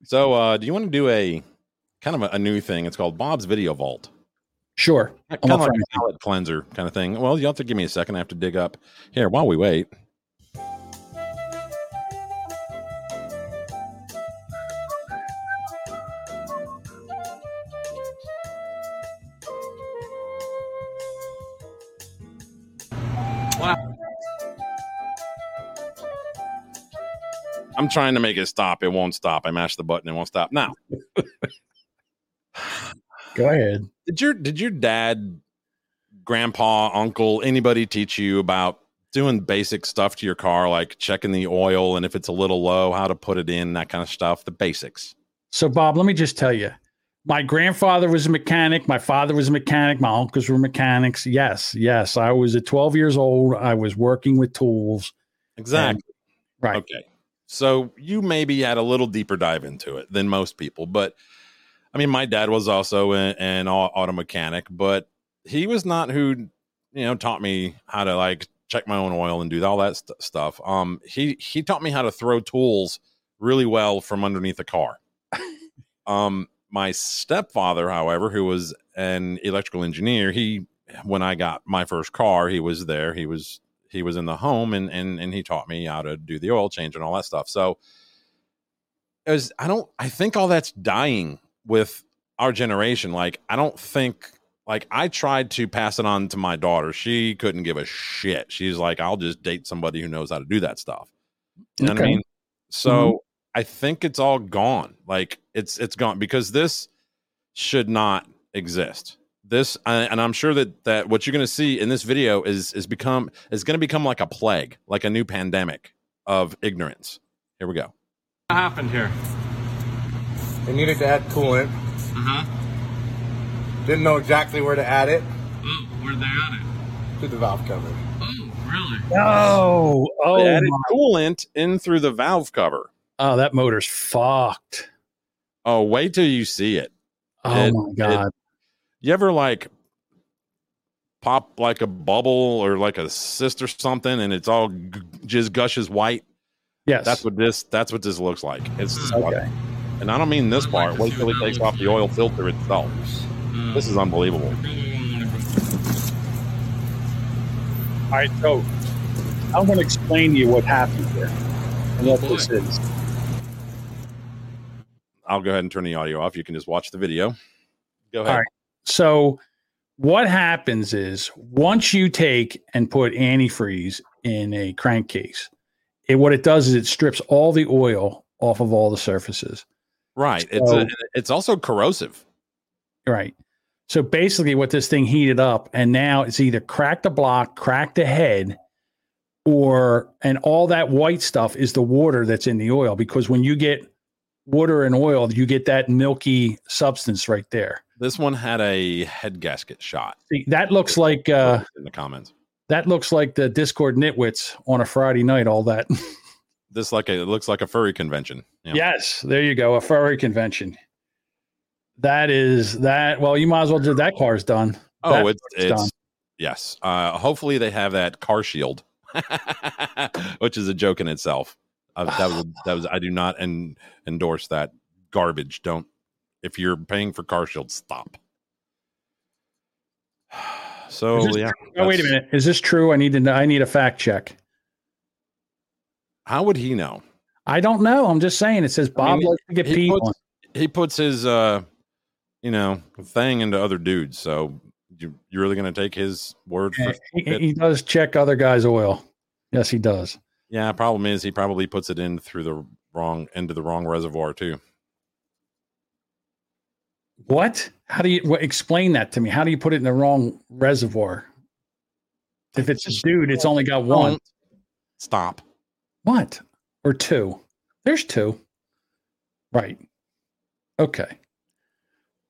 [SPEAKER 2] So, uh, do you want to do a kind of a, a new thing? It's called Bob's Video Vault.
[SPEAKER 4] Sure.
[SPEAKER 2] Kind
[SPEAKER 4] I'm
[SPEAKER 2] of like a palate cleanser kind of thing. Well, you have to give me a second. I have to dig up here while we wait. I'm trying to make it stop. It won't stop. I mashed the button. It won't stop. Now,
[SPEAKER 4] Go ahead.
[SPEAKER 2] did your did your dad, grandpa, uncle, anybody teach you about doing basic stuff to your car, like checking the oil and if it's a little low, how to put it in, that kind of stuff? The basics.
[SPEAKER 4] So, Bob, let me just tell you my grandfather was a mechanic. My father was a mechanic. My uncles were mechanics. Yes, yes. I was at 12 years old. I was working with tools.
[SPEAKER 2] Exactly.
[SPEAKER 4] Right.
[SPEAKER 2] Okay. So you maybe had a little deeper dive into it than most people, but I mean, my dad was also an, an auto mechanic, but he was not who you know taught me how to like check my own oil and do all that st- stuff. Um, he he taught me how to throw tools really well from underneath a car. um, my stepfather, however, who was an electrical engineer, he when I got my first car, he was there. He was he was in the home and and and he taught me how to do the oil change and all that stuff. So it was I don't I think all that's dying with our generation. Like I don't think like I tried to pass it on to my daughter. She couldn't give a shit. She's like, I'll just date somebody who knows how to do that stuff. You know what I mean? So I think it's all gone. Like it's it's gone because this should not exist. This uh, and I'm sure that that what you're going to see in this video is is become is going to become like a plague, like a new pandemic of ignorance. Here we go.
[SPEAKER 10] What happened here?
[SPEAKER 11] They needed to add coolant.
[SPEAKER 10] Uh huh.
[SPEAKER 11] Didn't know exactly where to add it.
[SPEAKER 10] Oh, where'd they add it?
[SPEAKER 11] To the valve cover.
[SPEAKER 10] Oh, really?
[SPEAKER 4] Oh, oh,
[SPEAKER 2] they added
[SPEAKER 4] my-
[SPEAKER 2] coolant in through the valve cover.
[SPEAKER 4] oh, that motor's fucked.
[SPEAKER 2] Oh, wait till you see it.
[SPEAKER 4] Oh
[SPEAKER 2] It-
[SPEAKER 4] my god.
[SPEAKER 2] You ever like pop like a bubble or like a cyst or something, and it's all g- just gushes white?
[SPEAKER 4] yes.
[SPEAKER 2] That's what this. That's what this looks like. It's disgusting.
[SPEAKER 4] okay.
[SPEAKER 2] And I don't mean this
[SPEAKER 10] I'd
[SPEAKER 2] part.
[SPEAKER 10] to
[SPEAKER 2] Wait till
[SPEAKER 10] what
[SPEAKER 2] he takes off the oil filter itself.
[SPEAKER 10] Uh,
[SPEAKER 2] This is unbelievable.
[SPEAKER 4] All right, so I'm going to explain to you what happened here and what this is.
[SPEAKER 2] I'll go ahead and turn the audio off. You can just watch the video. Go ahead.
[SPEAKER 4] All right. So what happens is once you take and put antifreeze in a crankcase, it what it does is it strips all the oil off of all the surfaces.
[SPEAKER 2] Right. It's a, it's also corrosive.
[SPEAKER 4] Right. So basically, what this thing heated up, and now it's either cracked the block, cracked the head, or and all that white stuff is the water that's in the oil. Because when you get water and oil, you get that milky substance right there.
[SPEAKER 2] This one had a head gasket shot
[SPEAKER 4] See, that looks like uh,
[SPEAKER 2] in the comments.
[SPEAKER 4] that looks like the Discord nitwits on a Friday night. All that.
[SPEAKER 2] This like a, it looks like a furry convention. Yeah.
[SPEAKER 4] Yes, there you go. A furry convention. That is that. Well, you might as well do that. Car's done.
[SPEAKER 2] Oh,
[SPEAKER 4] That
[SPEAKER 2] it's it's
[SPEAKER 4] done.
[SPEAKER 2] yes. Uh, hopefully they have that car shield, which is a joke in itself. Uh, that was that was. I do not en- endorse that garbage. Don't. If you're paying for car shield, stop. So yeah.
[SPEAKER 4] Oh, wait a minute. Is this true? I need to know. I need a fact check.
[SPEAKER 2] How would he know?
[SPEAKER 4] I don't know. I'm just saying. It says Bob
[SPEAKER 2] mean,
[SPEAKER 4] likes to get
[SPEAKER 2] he puts- He puts his uh, you know, thing into other dudes. So you you're really gonna take his word for
[SPEAKER 4] He, he does check other guys' oil. Yes, he does.
[SPEAKER 2] Yeah, problem is he probably puts it in through the wrong into the wrong reservoir too.
[SPEAKER 4] What? How do you what, explain that to me? How do you put it in the wrong reservoir? If it's a dude, it's only got one.
[SPEAKER 2] Stop.
[SPEAKER 4] What? Or two? There's two. Right. Okay.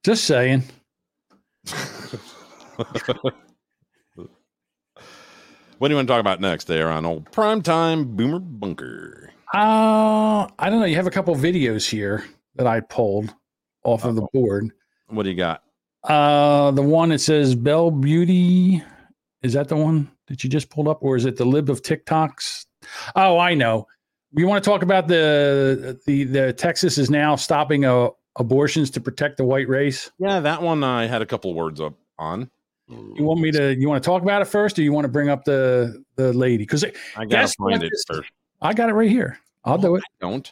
[SPEAKER 4] Just saying.
[SPEAKER 2] What do you want to talk about next there on old primetime boomer bunker?
[SPEAKER 4] Uh, I don't know. You have a couple videos here that I pulled off of the board.
[SPEAKER 2] What do you got?
[SPEAKER 4] Uh, the one that says Belle Beauty. Is that the one that you just pulled up, or is it the lib of TikToks? Oh, I know. You want to talk about the the the Texas is now stopping uh, abortions to protect the white race.
[SPEAKER 2] Yeah, that one I had a couple words up on.
[SPEAKER 4] You want me to? You want to talk about it first, or you want to bring up the the lady? Because
[SPEAKER 2] I gotta find it first.
[SPEAKER 4] I got it right here. I'll do it.
[SPEAKER 2] Don't.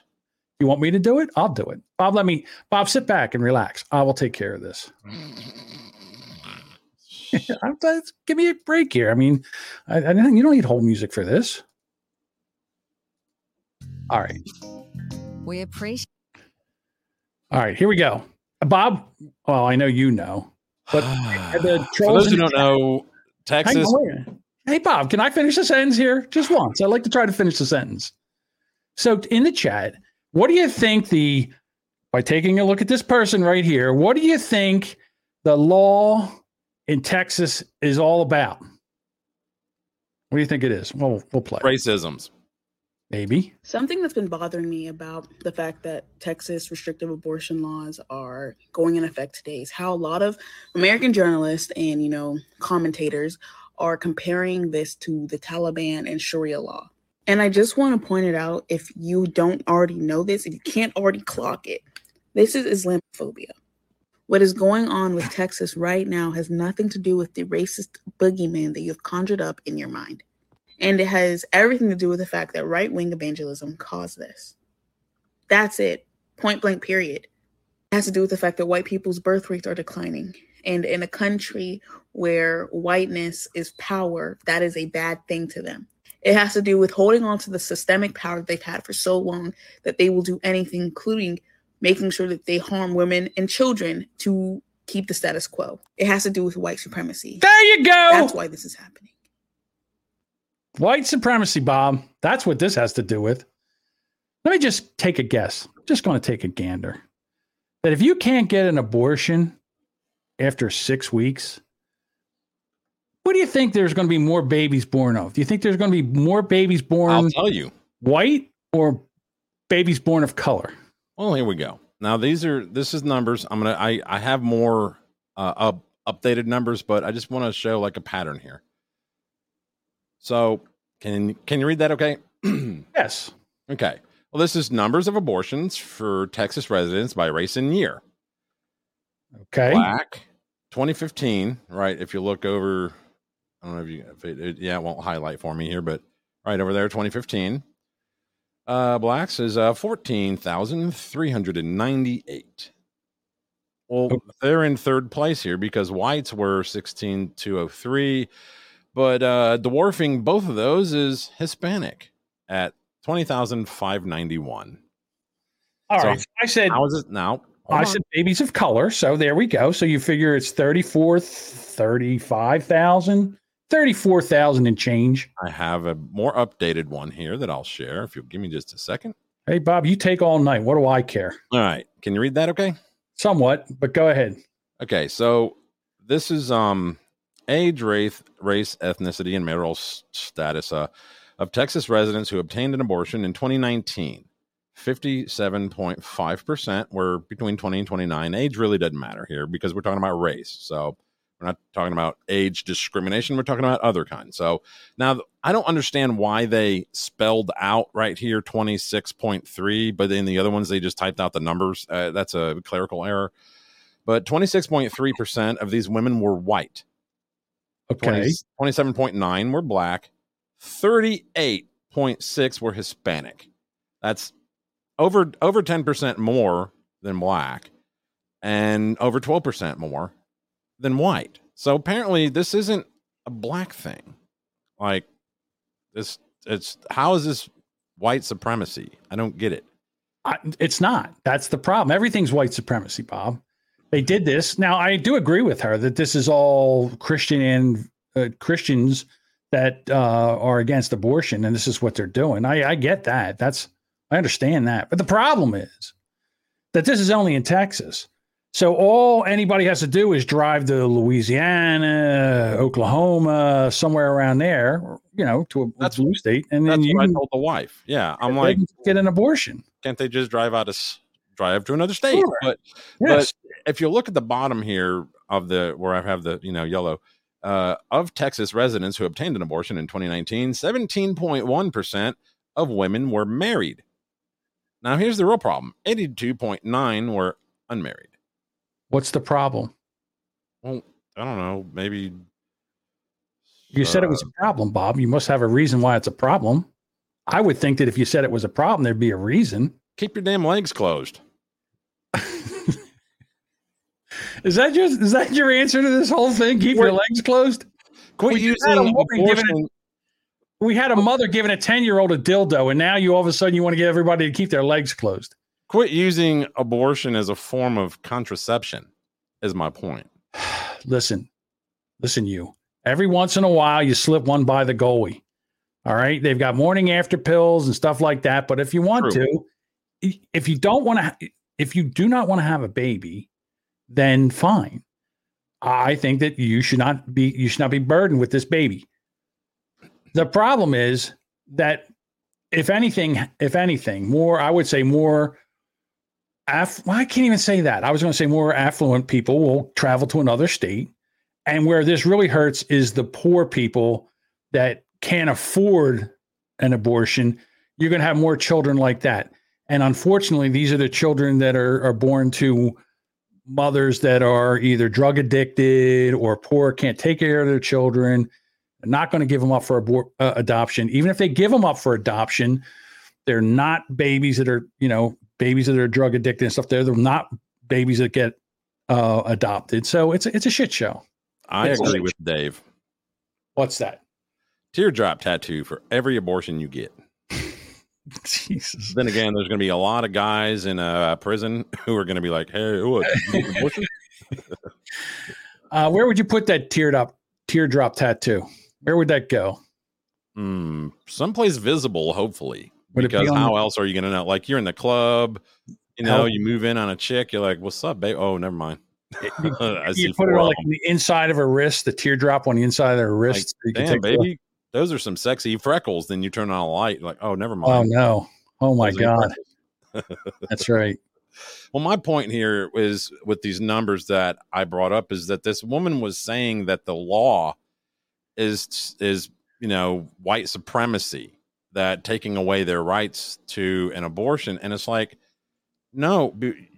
[SPEAKER 4] You want me to do it? I'll do it. Bob, let me. Bob, sit back and relax. I will take care of this. I'm- Give me a break here. I mean, I, I you don't need whole music for this. All right.
[SPEAKER 12] We appreciate.
[SPEAKER 4] All right. Here we go. Bob, well, I know you know, but the
[SPEAKER 2] For those who don't know, Texas.
[SPEAKER 4] on, wait a minute. Hey, Bob, can I finish the sentence here just once? I'd like to try to finish the sentence. So, in the chat, what do you think the, by taking a look at this person right here, what do you think the law in Texas is all about? What do you think it is? Well, we'll play.
[SPEAKER 2] Racisms.
[SPEAKER 4] Maybe.
[SPEAKER 13] Something that's been bothering me about the fact that Texas restrictive abortion laws are going in effect today is how a lot of American journalists and, you know, commentators are comparing this to the Taliban and Sharia law. And I just want to point it out if you don't already know this, if you can't already clock it, this is Islamophobia. What is going on with Texas right now has nothing to do with the racist boogeyman that you've conjured up in your mind. And it has everything to do with the fact that right wing evangelism caused this. That's it. Point blank, period. It has to do with the fact that white people's birth rates are declining. And in a country where whiteness is power, that is a bad thing to them. It has to do with holding on to the systemic power they've had for so long that they will do anything, including making sure that they harm women and children to keep the status quo. It has to do with white supremacy.
[SPEAKER 4] There you go.
[SPEAKER 13] That's why this is happening.
[SPEAKER 4] White supremacy, Bob. That's what this has to do with. Let me just take a guess. Just going to take a gander. That if you can't get an abortion after six weeks, what do you think there's going to be more babies born of? Do you think there's going to be more babies born
[SPEAKER 2] I'll tell you.
[SPEAKER 4] white or babies born of color?
[SPEAKER 2] Well, here we go. Now these are this is numbers. I'm gonna I I have more uh up, updated numbers, but I just want to show like a pattern here. So can can you read that? Okay.
[SPEAKER 4] yes.
[SPEAKER 2] Okay. Well, this is numbers of abortions for Texas residents by race and year.
[SPEAKER 4] Okay.
[SPEAKER 2] Black, 2015. Right. If you look over, I don't know if you, if it, it- yeah, it won't highlight for me here, but right over there, 2015. Uh, blacks is uh, 14,398. Well, they're in third place here because whites were 16,203. But uh, dwarfing both of those is Hispanic at 20,591.
[SPEAKER 4] All
[SPEAKER 2] So,
[SPEAKER 4] right. I said
[SPEAKER 2] How is it now?
[SPEAKER 4] I
[SPEAKER 2] Hold
[SPEAKER 4] said babies of color. So there we go. So you figure it's 34, 35,000, 34,000 and change.
[SPEAKER 2] I have a more updated one here that I'll share if you'll give me just a second.
[SPEAKER 4] Hey, Bob, you take all night. What do I care?
[SPEAKER 2] All right. Can you read that okay?
[SPEAKER 4] Somewhat, but go ahead.
[SPEAKER 2] Okay, so this is um age, race, race, ethnicity, and marital status uh, of Texas residents who obtained an abortion in 2019. 57.5% were between 20 and 29. Age really doesn't matter here because we're talking about race. So we're not talking about age discrimination. We're talking about other kinds. So now I don't understand why they spelled out right here 26.3, but in the other ones, they just typed out the numbers. Uh, that's a clerical error. But 26.3% of these women were white.
[SPEAKER 4] Okay.
[SPEAKER 2] 27.9 were black. 38.6 were Hispanic. That's over over 10% more than black and over 12% more than white. So apparently this isn't a black thing. Like this it's how is this white supremacy? I don't get it.
[SPEAKER 4] I, it's not. That's the problem. Everything's white supremacy, Bob. They did this. Now, I do agree with her that this is all Christian and uh, Christians that uh, are against abortion, and this is what they're doing. I, I get that. That's I understand that. But the problem is that this is only in Texas. So all anybody has to do is drive to Louisiana, Oklahoma, somewhere around there, you know, to a
[SPEAKER 2] That's-
[SPEAKER 4] blue state, and then
[SPEAKER 2] That's
[SPEAKER 4] you
[SPEAKER 2] I told the wife. Yeah, I'm like,
[SPEAKER 4] get an abortion.
[SPEAKER 2] can't they just drive out of drive to another state?
[SPEAKER 4] Sure.
[SPEAKER 2] But
[SPEAKER 4] Yes.
[SPEAKER 2] but if you look at the bottom here of the where I have the you know yellow uh, of Texas residents who obtained an abortion in 2019, 17.1 percent of women were married. Now here's the real problem: 82.9 were unmarried.
[SPEAKER 4] What's the problem?
[SPEAKER 2] Well, I don't know. Maybe
[SPEAKER 4] You said it was a problem, Bob. You must have a reason why it's a problem. I would think that if you said it was a problem, there'd be a reason.
[SPEAKER 2] keep your damn legs closed.
[SPEAKER 4] Is that just is that your answer to this whole thing? Keep your legs closed.
[SPEAKER 2] Quit
[SPEAKER 4] We
[SPEAKER 2] using
[SPEAKER 4] had a
[SPEAKER 2] abortion.
[SPEAKER 4] We had a mother giving a ten year old a dildo, and now you all of a sudden you want to get everybody to keep their legs closed.
[SPEAKER 2] Quit using abortion as a form of contraception. Is my point.
[SPEAKER 4] Listen, listen, you. Every once in a while, you slip one by the goalie. All right, they've got morning after pills and stuff like that. But if you want
[SPEAKER 2] True.
[SPEAKER 4] to, if you don't want to, if you do not want to have a baby, then fine. I think that you should not be you should not be burdened with this baby. The problem is that if anything, if anything, more I would say more aff- well, I can't even say that. I was going to say more affluent people will travel to another state. And where this really hurts is the poor people that can't afford an abortion. You're going to have more children like that. And unfortunately, these are the children that are, are born to mothers that are either drug addicted or poor, can't take care of their children. Not going to give them up for abor- uh, adoption. Even if they give them up for adoption, they're not babies that are, you know, babies that are drug addicted and stuff. They're, they're not babies that get uh, adopted. So it's a, it's a shit show.
[SPEAKER 2] I
[SPEAKER 4] It's a
[SPEAKER 2] agree
[SPEAKER 4] shit
[SPEAKER 2] with Dave.
[SPEAKER 4] What's that?
[SPEAKER 2] Teardrop tattoo for every abortion you get.
[SPEAKER 4] Jesus.
[SPEAKER 2] Then again, there's going to be a lot of guys in a prison who are going to be like, "Hey, what? you get an abortion?"
[SPEAKER 4] Uh, where would you put that teardrop teardrop tattoo? Where would that go?
[SPEAKER 2] Hmm, someplace visible, hopefully.
[SPEAKER 4] Would it be
[SPEAKER 2] because how
[SPEAKER 4] the-
[SPEAKER 2] else are you going to know? Like you're in the club, you know, you move in on a chick, you're like, "What's up, babe?" Oh, never mind. I see
[SPEAKER 4] you put it on like the inside of her wrist, the teardrop on the inside of their
[SPEAKER 2] Like,
[SPEAKER 4] wrist. so you can
[SPEAKER 2] Damn, baby, those are some sexy freckles. Then you turn on a light, like, oh, never
[SPEAKER 4] oh,
[SPEAKER 2] mind.
[SPEAKER 4] Oh no! Oh my
[SPEAKER 2] Those
[SPEAKER 4] god! That's right.
[SPEAKER 2] Well, my point here is with these numbers that I brought up is that this woman was saying that the law is is you know white supremacy that taking away their rights to an abortion and it's like no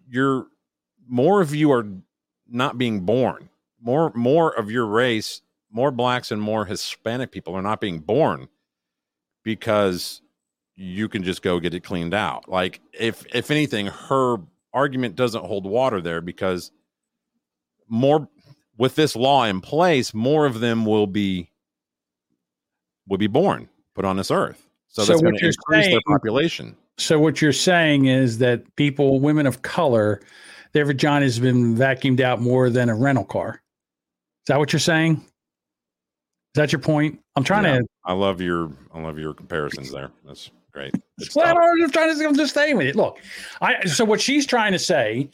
[SPEAKER 2] you're more of you are not being born more more of your race more blacks and more hispanic people are not being born because you can just go get it cleaned out. Like if if anything, her argument doesn't hold water there because more with this law in place, more of them will be will be born, put on this earth. So,
[SPEAKER 4] So
[SPEAKER 2] that's going to increase their
[SPEAKER 4] saying-
[SPEAKER 2] population.
[SPEAKER 4] So what you're saying is that people, women of color, their vagina has been vacuumed out more than a rental car. Is that what you're saying? Is that your point? I'm trying
[SPEAKER 2] Yeah.
[SPEAKER 4] to.
[SPEAKER 2] I love your I love your comparisons there. That's great.
[SPEAKER 4] Well. I'm just trying to. I'm just staying with it. Look, I. So what she's trying to say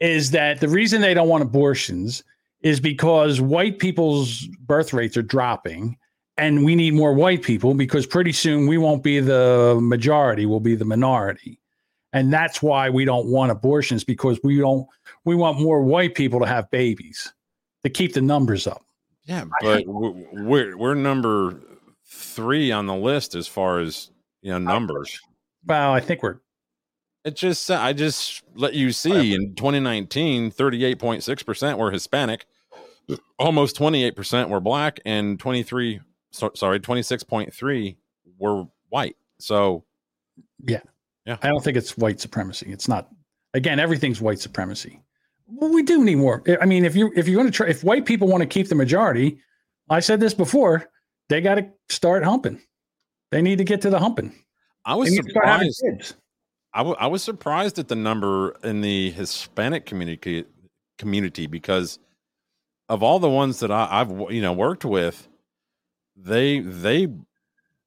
[SPEAKER 4] is that the reason they don't want abortions is because white people's birth rates are dropping, and we need more white people because pretty soon we won't be the majority; we'll be the minority, and that's why we don't want abortions because we don't. We want more white people to have babies to keep the numbers up.
[SPEAKER 2] Yeah, but we're we're number three on the list as far as you know numbers.
[SPEAKER 4] Well, I think we're
[SPEAKER 2] It just I just let you see in 2019, 38.6 percent were Hispanic, almost 28 percent were black, and 23 so, sorry 26.3 were white. So
[SPEAKER 4] Yeah.
[SPEAKER 2] Yeah.
[SPEAKER 4] I don't think it's white supremacy. It's not. Again, everything's white supremacy. Well, we do need more. I mean, if you if you're going to try, if white people want to keep the majority, I said this before, they got to start humping. They need to get to the humping.
[SPEAKER 2] I was
[SPEAKER 4] They need to start having
[SPEAKER 2] surprised.
[SPEAKER 4] kids.
[SPEAKER 2] I was surprised at the number in the Hispanic community community because of all the ones that I, I've you know worked with, they they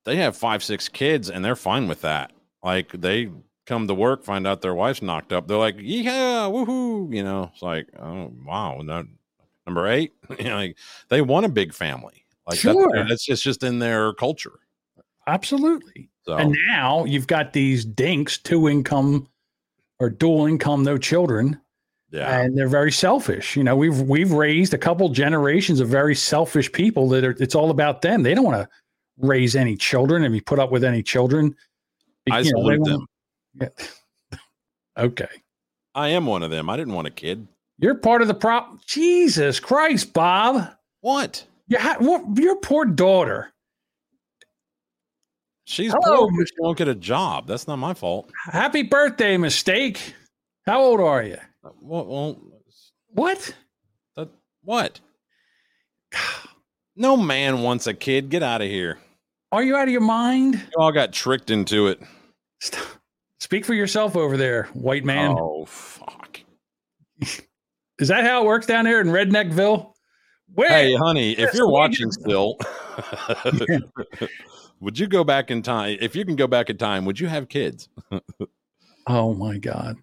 [SPEAKER 2] they have five six kids and they're fine with that. Like they come to work, find out their wife's knocked up, they're like, yeah, woohoo! You know, it's like, oh wow, no, number eight. you know, like they want a big family. Like
[SPEAKER 4] Sure.
[SPEAKER 2] that's, that's just just in their culture.
[SPEAKER 4] Absolutely.
[SPEAKER 2] So
[SPEAKER 4] And now you've got these dinks, two income or dual income, no children.
[SPEAKER 2] yeah,
[SPEAKER 4] and they're very selfish. You know, we've we've raised a couple generations of very selfish people that are. It's all about them. They don't want to raise any children and be put up with any children.
[SPEAKER 2] I
[SPEAKER 4] You know,
[SPEAKER 2] them.
[SPEAKER 4] Yeah. okay,
[SPEAKER 2] I am one of them. I didn't want a kid.
[SPEAKER 4] you're part of the prop. Jesus Christ, Bob.
[SPEAKER 2] What?
[SPEAKER 4] You ha- what? Your poor daughter.
[SPEAKER 2] She's
[SPEAKER 4] Hello.
[SPEAKER 2] poor, but she won't get a job. That's not my fault.
[SPEAKER 4] Happy birthday, mistake. How old are you?
[SPEAKER 2] Uh, well, well
[SPEAKER 4] What?
[SPEAKER 2] that, what? No man wants a kid. Get out of here.
[SPEAKER 4] Are you out of your mind?
[SPEAKER 2] You all got tricked into it.
[SPEAKER 4] Speak for yourself over there, white man.
[SPEAKER 2] Oh fuck.
[SPEAKER 4] Is that how it works down there in Redneckville? Where?
[SPEAKER 2] Hey, honey, if you're watching still, would you go back in time? If you can go back in time, would you have kids?
[SPEAKER 4] Oh my god.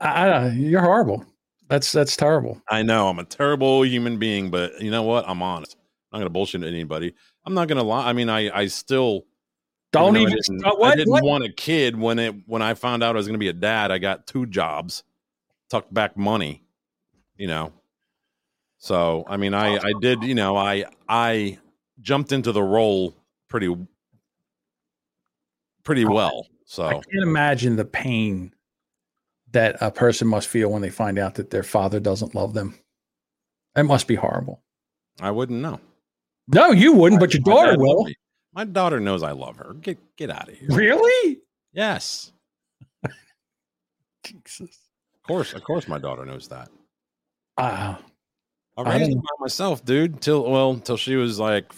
[SPEAKER 4] I, I, you're horrible. That's that's terrible.
[SPEAKER 2] I know I'm a terrible human being, but you know what? I'm honest. I'm not gonna bullshit anybody. I'm not gonna lie. I mean, I I still
[SPEAKER 4] Don't
[SPEAKER 2] even. I didn't,
[SPEAKER 4] start- what?
[SPEAKER 2] I didn't
[SPEAKER 4] what?
[SPEAKER 2] want a kid when it when I found out I was gonna be a dad. I got two jobs, tucked back money, you know. So I mean, I I did you know I I jumped into the role pretty pretty well. So
[SPEAKER 4] I can't imagine the pain that a person must feel when they find out that their father doesn't love them. It must be horrible.
[SPEAKER 2] I wouldn't know.
[SPEAKER 4] No, you wouldn't, but your daughter will.
[SPEAKER 2] me. My daughter knows I love her. Get get out of here.
[SPEAKER 4] Really?
[SPEAKER 2] Yes.
[SPEAKER 4] Jesus.
[SPEAKER 2] Of course, of course, my daughter knows that.
[SPEAKER 4] Uh,
[SPEAKER 2] I raised her by myself, dude. Till well, till she was like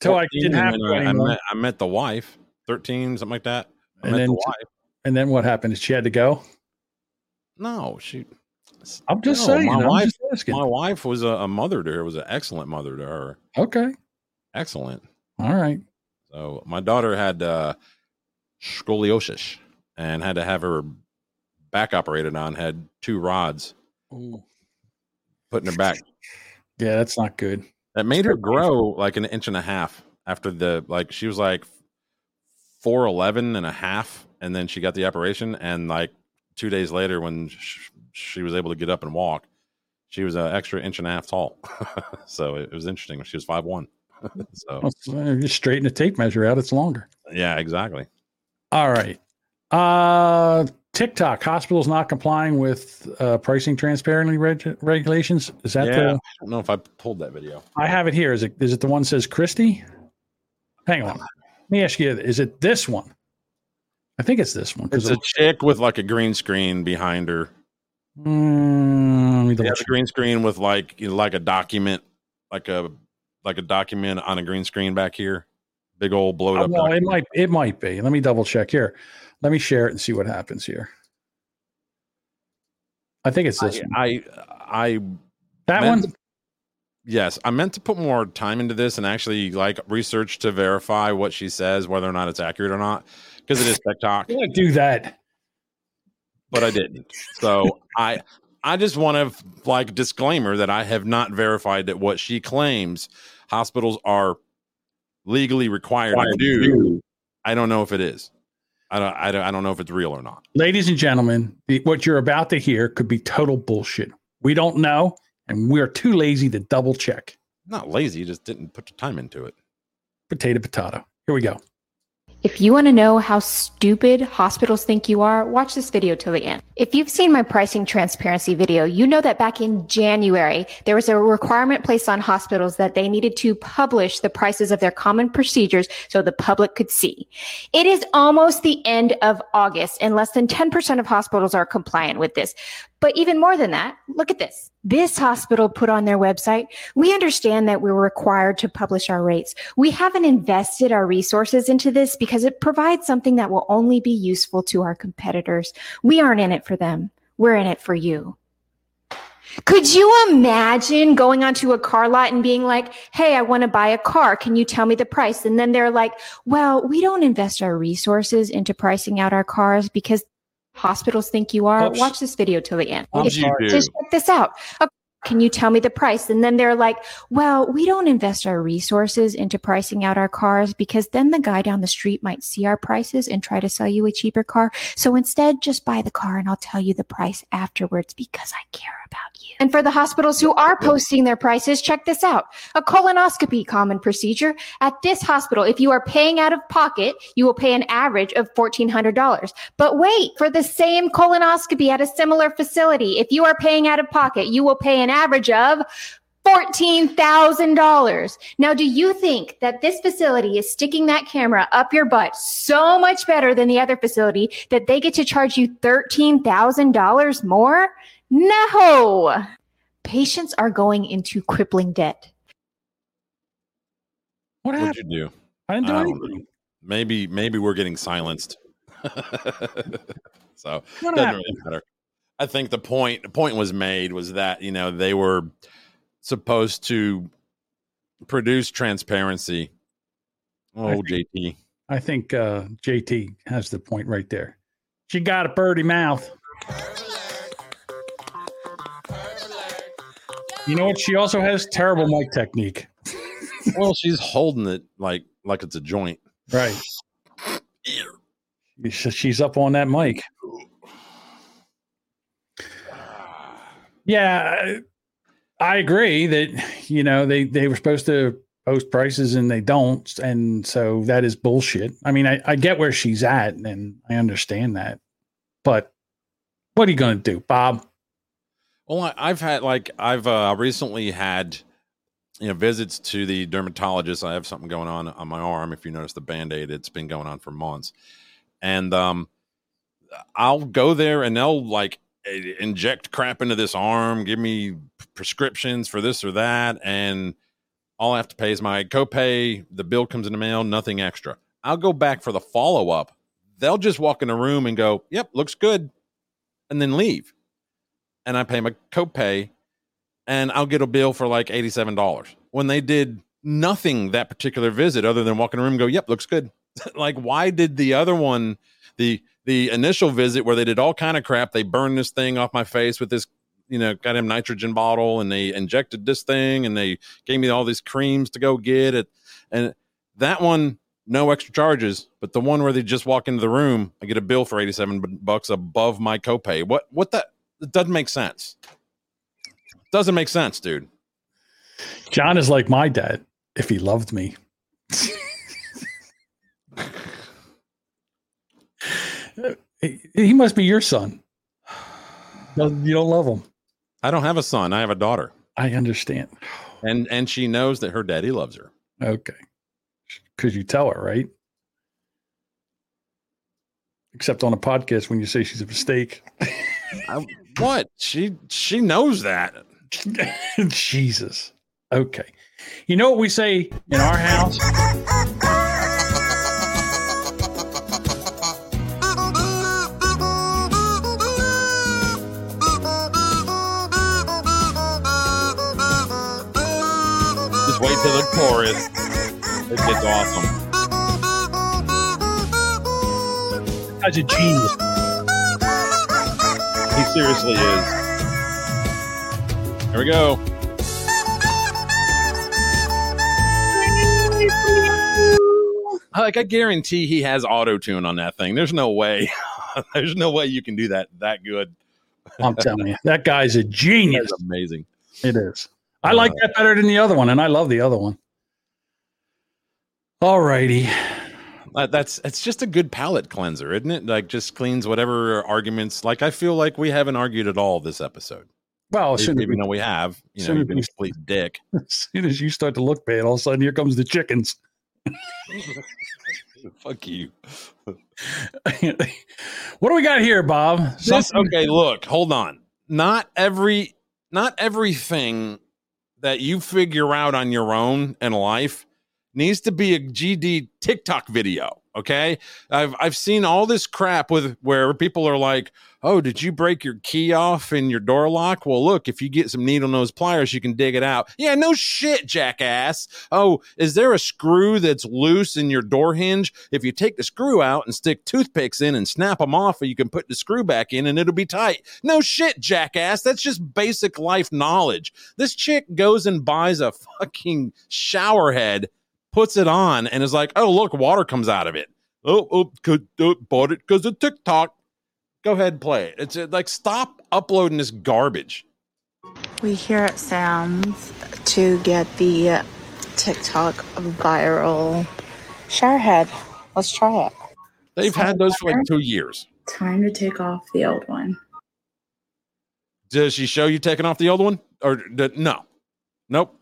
[SPEAKER 4] Till I didn't have to
[SPEAKER 2] I, I met I met the wife, thirteen, something like that. I
[SPEAKER 4] And
[SPEAKER 2] met
[SPEAKER 4] then-
[SPEAKER 2] the wife.
[SPEAKER 4] and then what happened? She had to go.
[SPEAKER 2] No, she.
[SPEAKER 4] I'm just
[SPEAKER 2] no,
[SPEAKER 4] saying.
[SPEAKER 2] My
[SPEAKER 4] I'm
[SPEAKER 2] wife, my wife was a, a mother to her. Was an excellent mother to her.
[SPEAKER 4] Okay.
[SPEAKER 2] Excellent.
[SPEAKER 4] All right.
[SPEAKER 2] So my daughter had uh, scoliosis and had to have her back operated on. Had two rods put in her back.
[SPEAKER 4] Yeah, that's not good.
[SPEAKER 2] That made her grow like an inch and a half after the like she was like 4'11 and a half and then she got the operation and like 2 days later when sh- she was able to get up and walk she was an extra inch and a half tall. so it, it was interesting. She was 5'1. so
[SPEAKER 4] you straighten the tape measure out, it's longer.
[SPEAKER 2] yeah, exactly.
[SPEAKER 4] All right. Uh TikTok hospitals not complying with uh, pricing transparency reg- regulations. Is that
[SPEAKER 2] yeah,
[SPEAKER 4] the?
[SPEAKER 2] I don't know if I pulled that video.
[SPEAKER 4] I have it here. Is it is it the one that says Christie? Hang on. Let me ask you: Is it this one? I think it's this one.
[SPEAKER 2] It's a chick with like a green screen behind her.
[SPEAKER 4] Mm, let me double
[SPEAKER 2] Yeah, the green screen with like you know, like a document, like a like a document on a green screen back here. Big old blowed
[SPEAKER 4] Oh, uh,
[SPEAKER 2] up.
[SPEAKER 4] well, it might it might be. Let me double check here. Let me share it and see what happens here. I think it's this one.
[SPEAKER 2] I I
[SPEAKER 4] That
[SPEAKER 2] meant
[SPEAKER 4] one?
[SPEAKER 2] to- yes, I meant to put more time into this and actually like research to verify what she says, whether or not it's accurate or not, because it is TikTok.
[SPEAKER 4] Yeah, do that.
[SPEAKER 2] but I didn't. So I I just want to like disclaimer that I have not verified that what she claims hospitals are legally required to do. I don't know if it is. I don't, I don't I don't know if it's real or not.
[SPEAKER 4] Ladies and gentlemen, the, what you're about to hear could be total bullshit. We don't know, and we're too lazy to double check.
[SPEAKER 2] Not lazy, just didn't put the time into it.
[SPEAKER 4] Potato, potato. Here we go.
[SPEAKER 14] If you want to know how stupid hospitals think you are, watch this video till the end. If you've seen my pricing transparency video, you know that back in January, there was a requirement placed on hospitals that they needed to publish the prices of their common procedures so the public could see. It is almost the end of August and less than 10% of hospitals are compliant with this. But even more than that, look at this. This hospital put on their website, we understand that we're required to publish our rates. We haven't invested our resources into this because it provides something that will only be useful to our competitors. We aren't in it for them. We're in it for you. Could you imagine going onto a car lot and being like, Hey, I want to buy a car. Can you tell me the price? And then they're like, well, we don't invest our resources into pricing out our cars because hospitals think you are.
[SPEAKER 15] Oops.
[SPEAKER 14] Watch this video till the end.
[SPEAKER 15] Oops, you do.
[SPEAKER 14] Just check this out. Uh, Can you tell me the price? And then they're like, well, we don't invest our resources into pricing out our cars because then the guy down the street might see our prices and try to sell you a cheaper car. So instead, just buy the car and I'll tell you the price afterwards because I care about you. And for the hospitals who are posting their prices, check this out. A colonoscopy common procedure at this hospital. If you are paying out of pocket, you will pay an average of $1,400. But wait, for the same colonoscopy at a similar facility, if you are paying out of pocket, you will pay an average of $14,000. Now, do you think that this facility is sticking that camera up your butt so much better than the other facility that they get to charge you $13,000 more? No. Patients are going into crippling debt.
[SPEAKER 4] What
[SPEAKER 2] What'd you do?
[SPEAKER 4] I didn't do
[SPEAKER 2] don't
[SPEAKER 4] anything.
[SPEAKER 2] know. Maybe maybe we're getting silenced. so
[SPEAKER 4] What
[SPEAKER 2] doesn't
[SPEAKER 4] happened?
[SPEAKER 2] really matter. I think the point the point was made was that you know they were supposed to produce transparency. Oh,
[SPEAKER 4] I think-
[SPEAKER 2] JT.
[SPEAKER 4] I think uh, JT has the point right there. She got a birdie mouth. You know what? She also has terrible mic technique.
[SPEAKER 2] well, she's holding it like like it's a joint.
[SPEAKER 4] Right. She's- She's up on that mic. Yeah, I agree that you know they they were supposed to post prices and they don't, and so that is bullshit. I mean, I, I get where she's at and I understand that, but what are you going to do, Bob?
[SPEAKER 2] Well, I've had like I've uh, recently had you know visits to the dermatologist. I have something going on on my arm. If you notice the band aid, it's been going on for months, and um, I'll go there and they'll like Eh, inject crap into this arm, give me prescriptions for this or that, and all I have to pay is my copay. The bill comes in the mail, nothing extra. I'll go back for the follow up. They'll just walk in the room and go, "Yep, looks good," and then leave and I pay my copay, and I'll get a bill for like eighty-seven dollars. When they did nothing that particular visit, other than walk in the room and go, "Yep, looks good." like, why did the other one, the the initial visit where they did all kind of crap, they burned this thing off my face with this, you know, goddamn nitrogen bottle, and they injected this thing, and they gave me all these creams to go get it, and that one. No extra charges, but the one where they just walk into the room, I get a bill for eighty-seven bucks above my copay. What? What that? It doesn't make sense. Doesn't make sense, dude.
[SPEAKER 4] John is like my dad if he loved me. he must be your son. You don't love him.
[SPEAKER 2] I don't have a son. I have a daughter,
[SPEAKER 4] I understand.
[SPEAKER 2] and and she knows that her daddy loves her.
[SPEAKER 4] Okay. Because you tell her, right? except on a podcast when you say she's a mistake.
[SPEAKER 2] I, what she she knows that.
[SPEAKER 4] Jesus. Okay. You know what we say in our house?
[SPEAKER 2] Till the chorus. It gets awesome.
[SPEAKER 4] Guy's a genius.
[SPEAKER 2] He seriously is. Here we go. Like I guarantee he has auto tune on that thing. There's no way. There's no way you can do that that good.
[SPEAKER 4] I'm telling you, that guy's a genius.
[SPEAKER 2] That's amazing.
[SPEAKER 4] It is. I like that better than the other one, and I love the other one. All righty.
[SPEAKER 2] Uh, that's it's just a good palate cleanser, isn't it? Like just cleans whatever arguments. Like I feel like we haven't argued at all this episode.
[SPEAKER 4] Well, as soon
[SPEAKER 2] even
[SPEAKER 4] we-
[SPEAKER 2] though we have, you know, you've
[SPEAKER 4] as
[SPEAKER 2] been a complete dick.
[SPEAKER 4] As soon as you start to look bad, all of a sudden here comes the chickens.
[SPEAKER 2] Fuck you.
[SPEAKER 4] what do we got here, Bob? This-
[SPEAKER 2] okay, look, hold on. Not every not everything that you figure out on your own in life needs to be a GD TikTok video. Okay. I've I've seen all this crap with where people are like, oh, did you break your key off in your door lock? Well, look, if you get some needle nose pliers, you can dig it out. Yeah, no shit, jackass. Oh, is there a screw that's loose in your door hinge? If you take the screw out and stick toothpicks in and snap them off, you can put the screw back in and it'll be tight. No shit, jackass. That's just basic life knowledge. This chick goes and buys a fucking shower head puts it on and is like, "Oh, look, water comes out of it." Oh, oh, could uh, bought it because of TikTok. Go ahead, and play it. It's uh, like stop uploading this garbage.
[SPEAKER 15] We here at Sam's to get the TikTok viral shower head. Let's try it.
[SPEAKER 2] They've had those for like two years.
[SPEAKER 15] Time to take off the old one.
[SPEAKER 2] Does she show you taking off the old one, or did, no? Nope.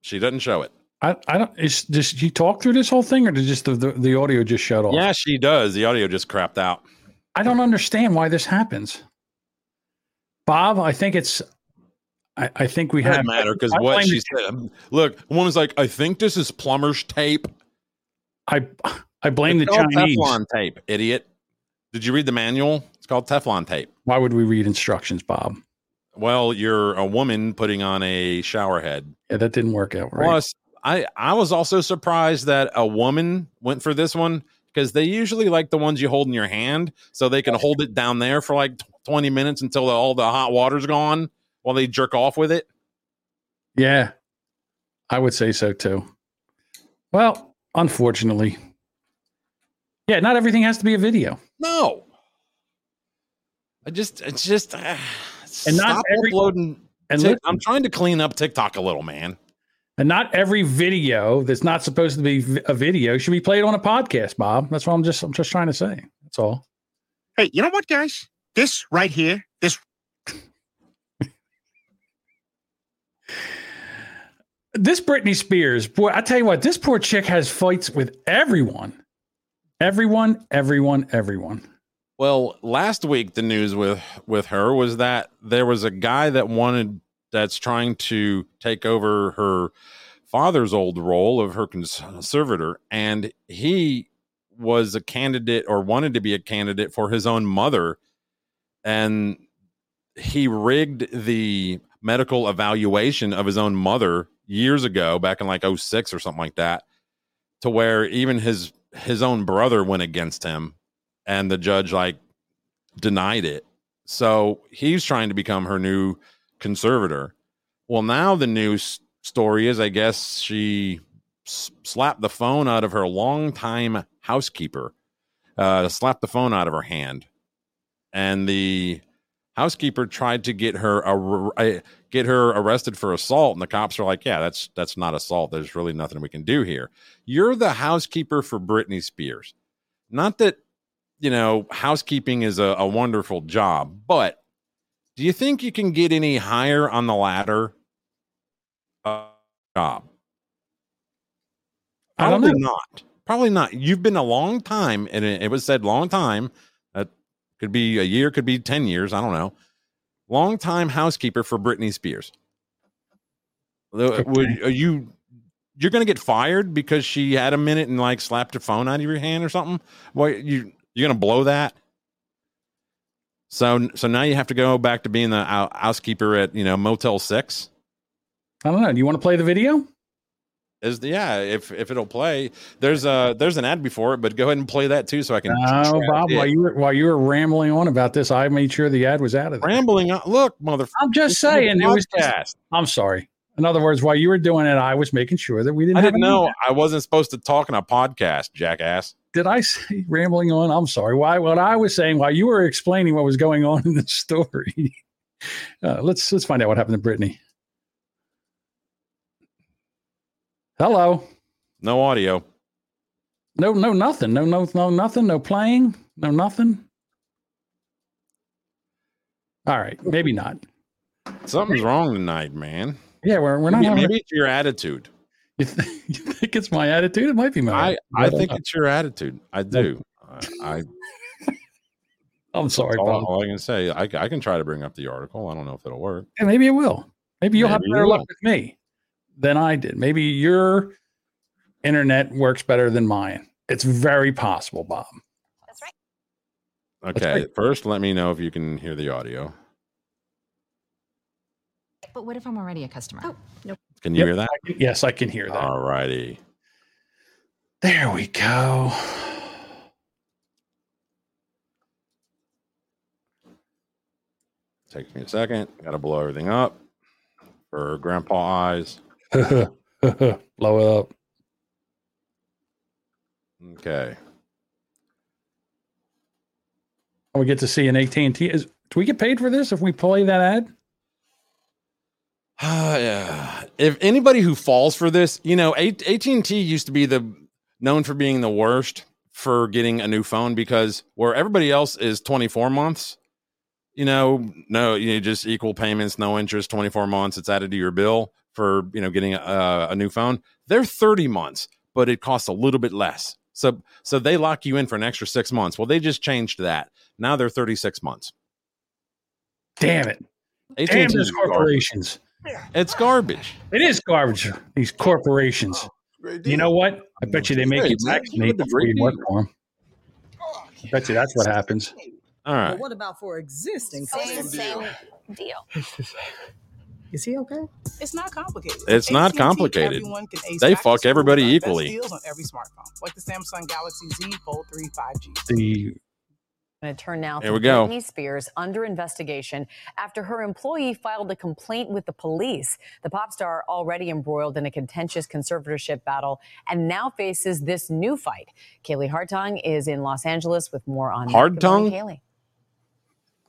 [SPEAKER 2] She doesn't show it.
[SPEAKER 4] I, I don't. Is does she talk through this whole thing, or did just the, the, the audio just shut off?
[SPEAKER 2] Yeah, she does. The audio just crapped out.
[SPEAKER 4] I don't understand why this happens. Bob, I think it's. I, I think we
[SPEAKER 2] Doesn't
[SPEAKER 4] have
[SPEAKER 2] matter because what she said. Look, one was like, "I think this is plumber's tape."
[SPEAKER 4] I I blame
[SPEAKER 2] It's
[SPEAKER 4] the Chinese.
[SPEAKER 2] Teflon tape, idiot. Did you read the manual? It's called Teflon tape.
[SPEAKER 4] Why would we read instructions, Bob?
[SPEAKER 2] Well, you're a woman putting on a shower head.
[SPEAKER 4] Yeah, that didn't work out right.
[SPEAKER 2] Plus, I I was also surprised that a woman went for this one because they usually like the ones you hold in your hand, so they can hold it down there for like tw- twenty minutes until all the hot water's gone while they jerk off with it.
[SPEAKER 4] Yeah, I would say so too. Well, unfortunately, yeah, not everything has to be a video.
[SPEAKER 2] No, I just it's just uh,
[SPEAKER 4] And not every-
[SPEAKER 2] uploading.
[SPEAKER 4] and
[SPEAKER 2] I'm trying to clean up TikTok a little, man.
[SPEAKER 4] And not every video that's not supposed to be a video should be played on a podcast, Bob. That's what I'm just I'm just trying to say. That's all.
[SPEAKER 9] Hey, you know what, guys? This right here, this
[SPEAKER 4] This Britney Spears, boy, I tell you what, this poor chick has fights with everyone. Everyone, everyone, everyone.
[SPEAKER 2] Well, last week the news with with her was that there was a guy that wanted that's trying to take over her father's old role of her conservator and he was a candidate or wanted to be a candidate for his own mother and he rigged the medical evaluation of his own mother years ago back in like 06 or something like that to where even his his own brother went against him and the judge like denied it. So he's trying to become her new conservator. Well now the new s- story is i guess she s- slapped the phone out of her longtime housekeeper uh slapped the phone out of her hand. And the housekeeper tried to get her ar- get her arrested for assault and the cops are like yeah that's that's not assault. There's really nothing we can do here. You're the housekeeper for britney spears. Not that you know housekeeping is a, a wonderful job but do you think you can get any higher on the ladder uh, job
[SPEAKER 4] I don't
[SPEAKER 2] probably
[SPEAKER 4] know.
[SPEAKER 2] not probably not. You've been a long time, and it, was said long time. That could be a year, could be ten years. I don't know. Long time housekeeper for Britney Spears. Would are you? You're going to get fired because she had a minute and like slapped her phone out of your hand or something. Why you you're going to blow that? So so now you have to go back to being the housekeeper at you know Motel Six.
[SPEAKER 4] I don't know. Do you want to play the video?
[SPEAKER 2] Is the yeah if if it'll play there's a there's an ad before it but go ahead and play that too so I can
[SPEAKER 4] No,
[SPEAKER 2] track
[SPEAKER 4] Bob.
[SPEAKER 2] it.
[SPEAKER 4] While you were while you were rambling on about this, I made sure the ad was out of there.
[SPEAKER 2] rambling on look mother
[SPEAKER 4] I'm just
[SPEAKER 2] This is a
[SPEAKER 4] saying. It was just. I'm sorry. In other words, while you were doing it, I was making sure that we didn't.
[SPEAKER 2] I didn't know I wasn't supposed to talk in a podcast jackass
[SPEAKER 4] Did I say rambling on? I'm sorry. Why? What I was saying while you were explaining what was going on in the story. Uh, let's let's find out what happened to Britney. Hello.
[SPEAKER 2] no audio
[SPEAKER 4] No, no, nothing. No, no, no, nothing. No playing. No, nothing. All right, maybe not.
[SPEAKER 2] something's wrong tonight man
[SPEAKER 4] Yeah, we're we're not.
[SPEAKER 2] maybe, maybe it's your attitude
[SPEAKER 4] you, th- you think it's my attitude? It might be my.
[SPEAKER 2] I
[SPEAKER 4] attitude.
[SPEAKER 2] I think
[SPEAKER 4] know.
[SPEAKER 2] it's your attitude I do I, I
[SPEAKER 4] I'm sorry,
[SPEAKER 2] all,
[SPEAKER 4] Bob.
[SPEAKER 2] all I can say I, I can try to bring up the article I don't know if it'll work
[SPEAKER 4] Yeah, maybe it will. Maybe you'll have better
[SPEAKER 2] you
[SPEAKER 4] luck with me than I did. Maybe your internet works better than mine. It's very possible, Bob. That's right.
[SPEAKER 2] Okay
[SPEAKER 4] right.
[SPEAKER 2] first let me know if you can hear the audio
[SPEAKER 16] But what if I'm already a customer? Oh, no.
[SPEAKER 2] can you
[SPEAKER 4] Yep,
[SPEAKER 2] hear that
[SPEAKER 4] I can- yes, I can hear that.
[SPEAKER 2] all righty
[SPEAKER 4] There we go.
[SPEAKER 2] Takes me a second. Got to blow everything up for grandpa eyes.
[SPEAKER 4] Blow it up.
[SPEAKER 2] Okay.
[SPEAKER 4] We get to see an AT and T. Is do we get paid for this if we play that ad?
[SPEAKER 2] yeah. If anybody who falls for this, you know, AT and T used to be the known for being the worst for getting a new phone because where everybody else is 24 months, you know, no, you know, just equal payments, no interest, 24 months. It's added to your bill for you know getting a, uh, a new phone. They're 30 months, but it costs a little bit less. So so they lock you in for an extra six months. Well, they just changed that. Now they're 36 months.
[SPEAKER 4] Damn it!
[SPEAKER 2] AT&T
[SPEAKER 4] Damn those corporations.
[SPEAKER 2] It's garbage.
[SPEAKER 4] It is garbage. These corporations. You know what? I bet you they make you vaccinate
[SPEAKER 2] What a
[SPEAKER 4] before you work for them. I bet you that's what happens.
[SPEAKER 2] All right.
[SPEAKER 17] what about for existing?
[SPEAKER 18] Same, same deal.
[SPEAKER 17] Is he okay?
[SPEAKER 19] It's not complicated.
[SPEAKER 2] It's not
[SPEAKER 19] AT&T,
[SPEAKER 2] complicated.
[SPEAKER 19] everyone can ace
[SPEAKER 2] They fuck everybody
[SPEAKER 19] with our best
[SPEAKER 2] equally.
[SPEAKER 19] Deals on every smartphone, like the Samsung Galaxy Z Fold 3 5G.
[SPEAKER 4] The
[SPEAKER 20] Going to turn now
[SPEAKER 2] Here
[SPEAKER 20] to
[SPEAKER 2] we go.
[SPEAKER 20] Britney Spears under investigation after her employee filed a complaint with the police. The pop star already embroiled in a contentious conservatorship battle and now faces this new fight. Kaylee Hartung is in Los Angeles with more on that. Good morning, Kaylee.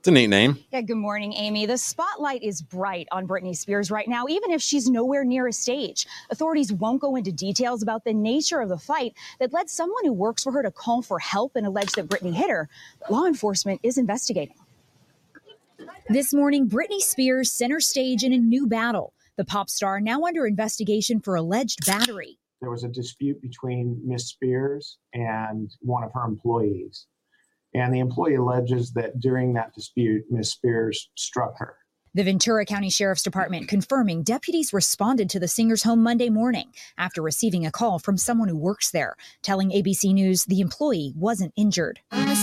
[SPEAKER 2] It's a neat name.
[SPEAKER 21] Yeah, good morning, Amy. The spotlight is bright on Britney Spears right now, even if she's nowhere near a stage. Authorities won't go into details about the nature of the fight that led someone who works for her to call for help and allege that Britney hit her. Law enforcement is investigating.
[SPEAKER 22] This morning, Britney Spears center stage in a new battle. The pop star now under investigation for alleged battery.
[SPEAKER 23] there was a dispute between Miss Spears and one of her employees. And the employee alleges that during that dispute, Miss Spears struck her.
[SPEAKER 22] The Ventura County Sheriff's Department confirming deputies responded to the singer's home Monday morning after receiving a call from someone who works there, telling ABC News the employee wasn't injured.
[SPEAKER 2] Uh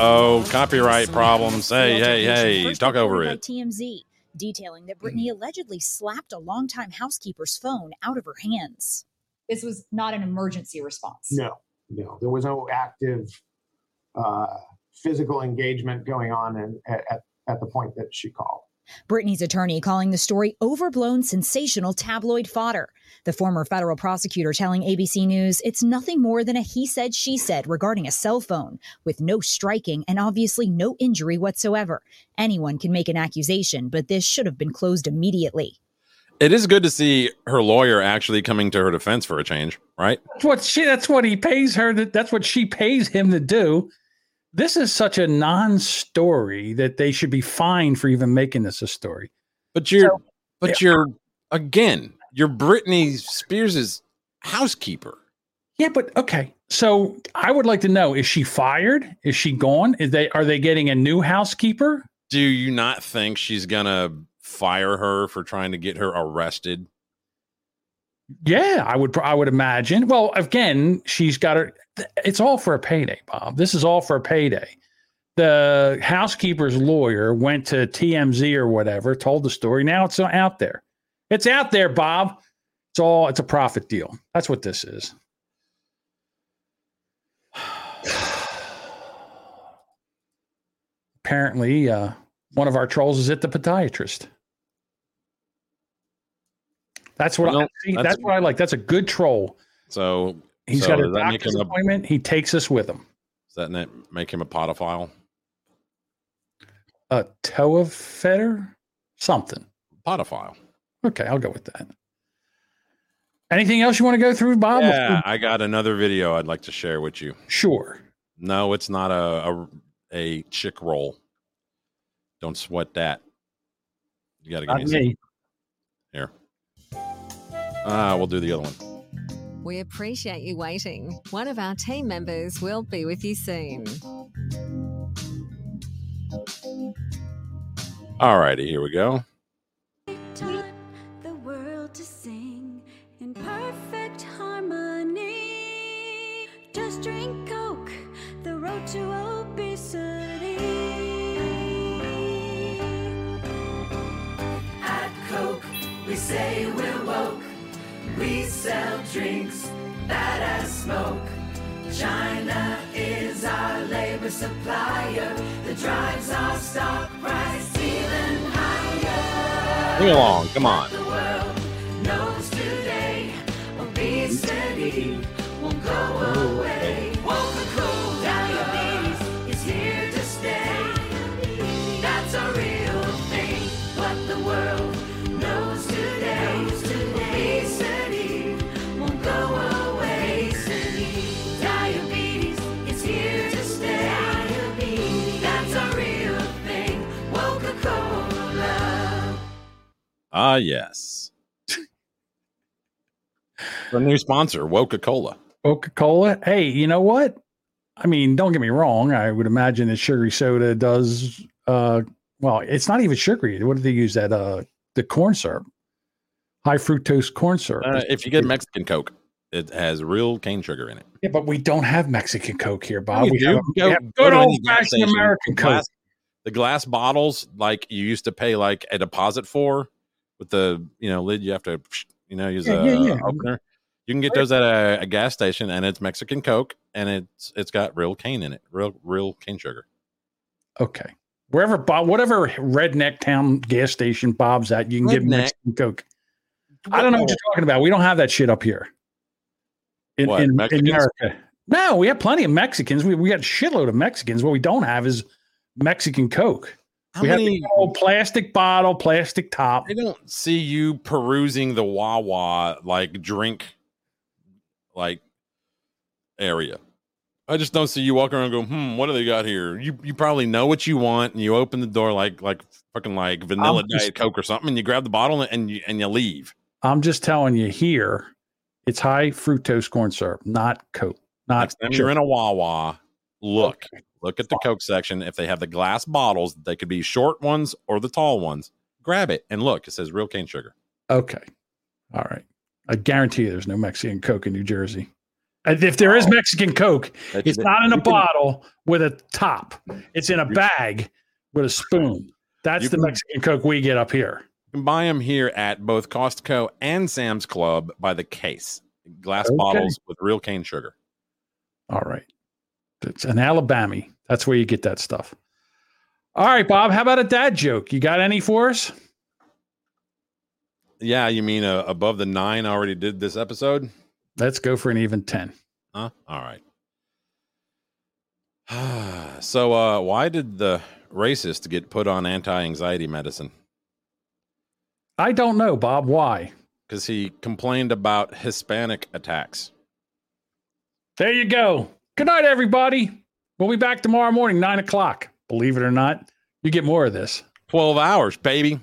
[SPEAKER 2] oh, copyright problems. Hey, hey, hey, talk over it.
[SPEAKER 22] by TMZ, detailing that Britney allegedly slapped a longtime housekeeper's phone out of her hands.
[SPEAKER 24] This was not an emergency response.
[SPEAKER 23] No, no, there was no active uh, physical engagement going on in, at, at the point that she called.
[SPEAKER 22] Britney's attorney calling the story overblown, sensational tabloid fodder. The former federal prosecutor telling ABC News it's nothing more than a he said, she said regarding a cell phone, with no striking and obviously no injury whatsoever. Anyone can make an accusation, but this should have been closed immediately.
[SPEAKER 2] It is good to see her lawyer actually coming to her defense for a change, right?
[SPEAKER 4] That's what she. That's what he pays her. To, that's what she pays him to do. This is such a non-story that they should be fined for even making this a story.
[SPEAKER 2] But you're, but you're again, you're Britney Spears' housekeeper.
[SPEAKER 4] Yeah, but okay. So I would like to know: is she fired? Is she gone? Is they are they getting a new housekeeper?
[SPEAKER 2] Do you not think she's gonna fire her for trying to get her arrested?
[SPEAKER 4] Yeah, I would. I would imagine. Well, again, she's got her. It's all for a payday, Bob. This is all for a payday. The housekeeper's lawyer went to TMZ or whatever, told the story. Now it's out there. It's out there, Bob. It's all. It's a profit deal. That's what this is. Apparently, uh, one of our trolls is at the podiatrist. That's what
[SPEAKER 2] Well,
[SPEAKER 4] I see.
[SPEAKER 2] that's-
[SPEAKER 4] That's, what I like. That's a good troll.
[SPEAKER 2] So
[SPEAKER 4] He's
[SPEAKER 2] so
[SPEAKER 4] got a doctor's
[SPEAKER 2] him a,
[SPEAKER 4] appointment. He takes us with him.
[SPEAKER 2] does that make him a podophile?
[SPEAKER 4] A toe of fetter, something.
[SPEAKER 2] Podophile.
[SPEAKER 4] Okay, I'll go with that. Anything else you want to go through, Bob?
[SPEAKER 2] Yeah, I got another video I'd like to share with you.
[SPEAKER 4] Sure.
[SPEAKER 2] No, it's not a a, a chick roll. Don't sweat that. You got to give
[SPEAKER 4] Not
[SPEAKER 2] me,
[SPEAKER 4] me.
[SPEAKER 2] here. Ah, we'll do the other one.
[SPEAKER 12] We appreciate you waiting. One of our team members will be with you soon.
[SPEAKER 2] All righty, here we go.
[SPEAKER 25] the world to sing in perfect harmony. Just drink Coke, the road to obesity.
[SPEAKER 26] At Coke, we say we're woke. We sell drinks that as smoke. China is our labor supplier that drives our stock price even higher.
[SPEAKER 2] Sing along, come on.
[SPEAKER 26] The world knows today won't go away.
[SPEAKER 2] Ah, yes. the new sponsor, Coca Cola.
[SPEAKER 4] Coca Cola. Hey, you know what? I mean, don't get me wrong. I would imagine that sugary soda does. Uh, well, it's not even sugary. What do they use? That uh, the corn syrup, high fructose corn syrup.
[SPEAKER 2] Uh, if you get Mexican Coke, it has real cane sugar in it.
[SPEAKER 4] yeah, but we don't have Mexican Coke here, Bob. we
[SPEAKER 2] do.
[SPEAKER 4] have,
[SPEAKER 2] Go-
[SPEAKER 4] we have good old fashioned. American Coke.
[SPEAKER 2] glass- the glass bottles, like you used to pay like a deposit for, with the you know lid, you have to you know use
[SPEAKER 4] Yeah,
[SPEAKER 2] a
[SPEAKER 4] yeah, yeah.
[SPEAKER 2] opener. You can get those at a, a gas station, and it's Mexican Coke, and it's it's got real cane in it, real real cane sugar.
[SPEAKER 4] Okay. Wherever Bob, whatever redneck town gas station Bob's at, you can get Mexican Coke. I don't know what you're talking about. We don't have that shit up here in,
[SPEAKER 2] What,
[SPEAKER 4] in, in America. No, we have plenty of Mexicans. We, we got a shitload of Mexicans. What we don't have is Mexican Coke.
[SPEAKER 2] How
[SPEAKER 4] we have
[SPEAKER 2] many-
[SPEAKER 4] old plastic bottle, plastic top.
[SPEAKER 2] I don't see you perusing the Wawa like drink like area. I just don't see you walking around and go, hmm, what do they got here? You you probably know what you want and you open the door like like fucking like vanilla
[SPEAKER 4] just-
[SPEAKER 2] diet coke or something and you grab the bottle and you and you leave.
[SPEAKER 4] I'm just telling you here, it's high fructose corn syrup, not Coke. Not
[SPEAKER 2] Next time you're in a Wawa, look. Look at the Coke section. If they have the glass bottles, they could be short ones or the tall ones. Grab it and look. It says real cane sugar.
[SPEAKER 4] Okay. All right. I guarantee you there's no Mexican Coke in New Jersey. If there is Mexican Coke, it's not in a bottle with a top. It's in a bag with a spoon. That's the Mexican Coke we get up here.
[SPEAKER 2] You can buy them here at both Costco and Sam's Club by the case. Glass
[SPEAKER 4] Okay.
[SPEAKER 2] bottles with real cane sugar.
[SPEAKER 4] All right. It's an Alabama. That's where you get that stuff. All right, Bob. How about a dad joke? You got any for us?
[SPEAKER 2] Yeah, you mean uh, above the nine already did this episode?
[SPEAKER 4] Let's go for an even 10.
[SPEAKER 2] Huh? All right. so, uh, why did the racist get put on anti anxiety medicine?
[SPEAKER 4] I don't know, Bob. Why?
[SPEAKER 2] Because he complained about Hispanic attacks.
[SPEAKER 4] There you go. Good night, everybody. We'll be back tomorrow morning, nine o'clock. Believe it or not, you get more of this.
[SPEAKER 2] 12 hours, baby.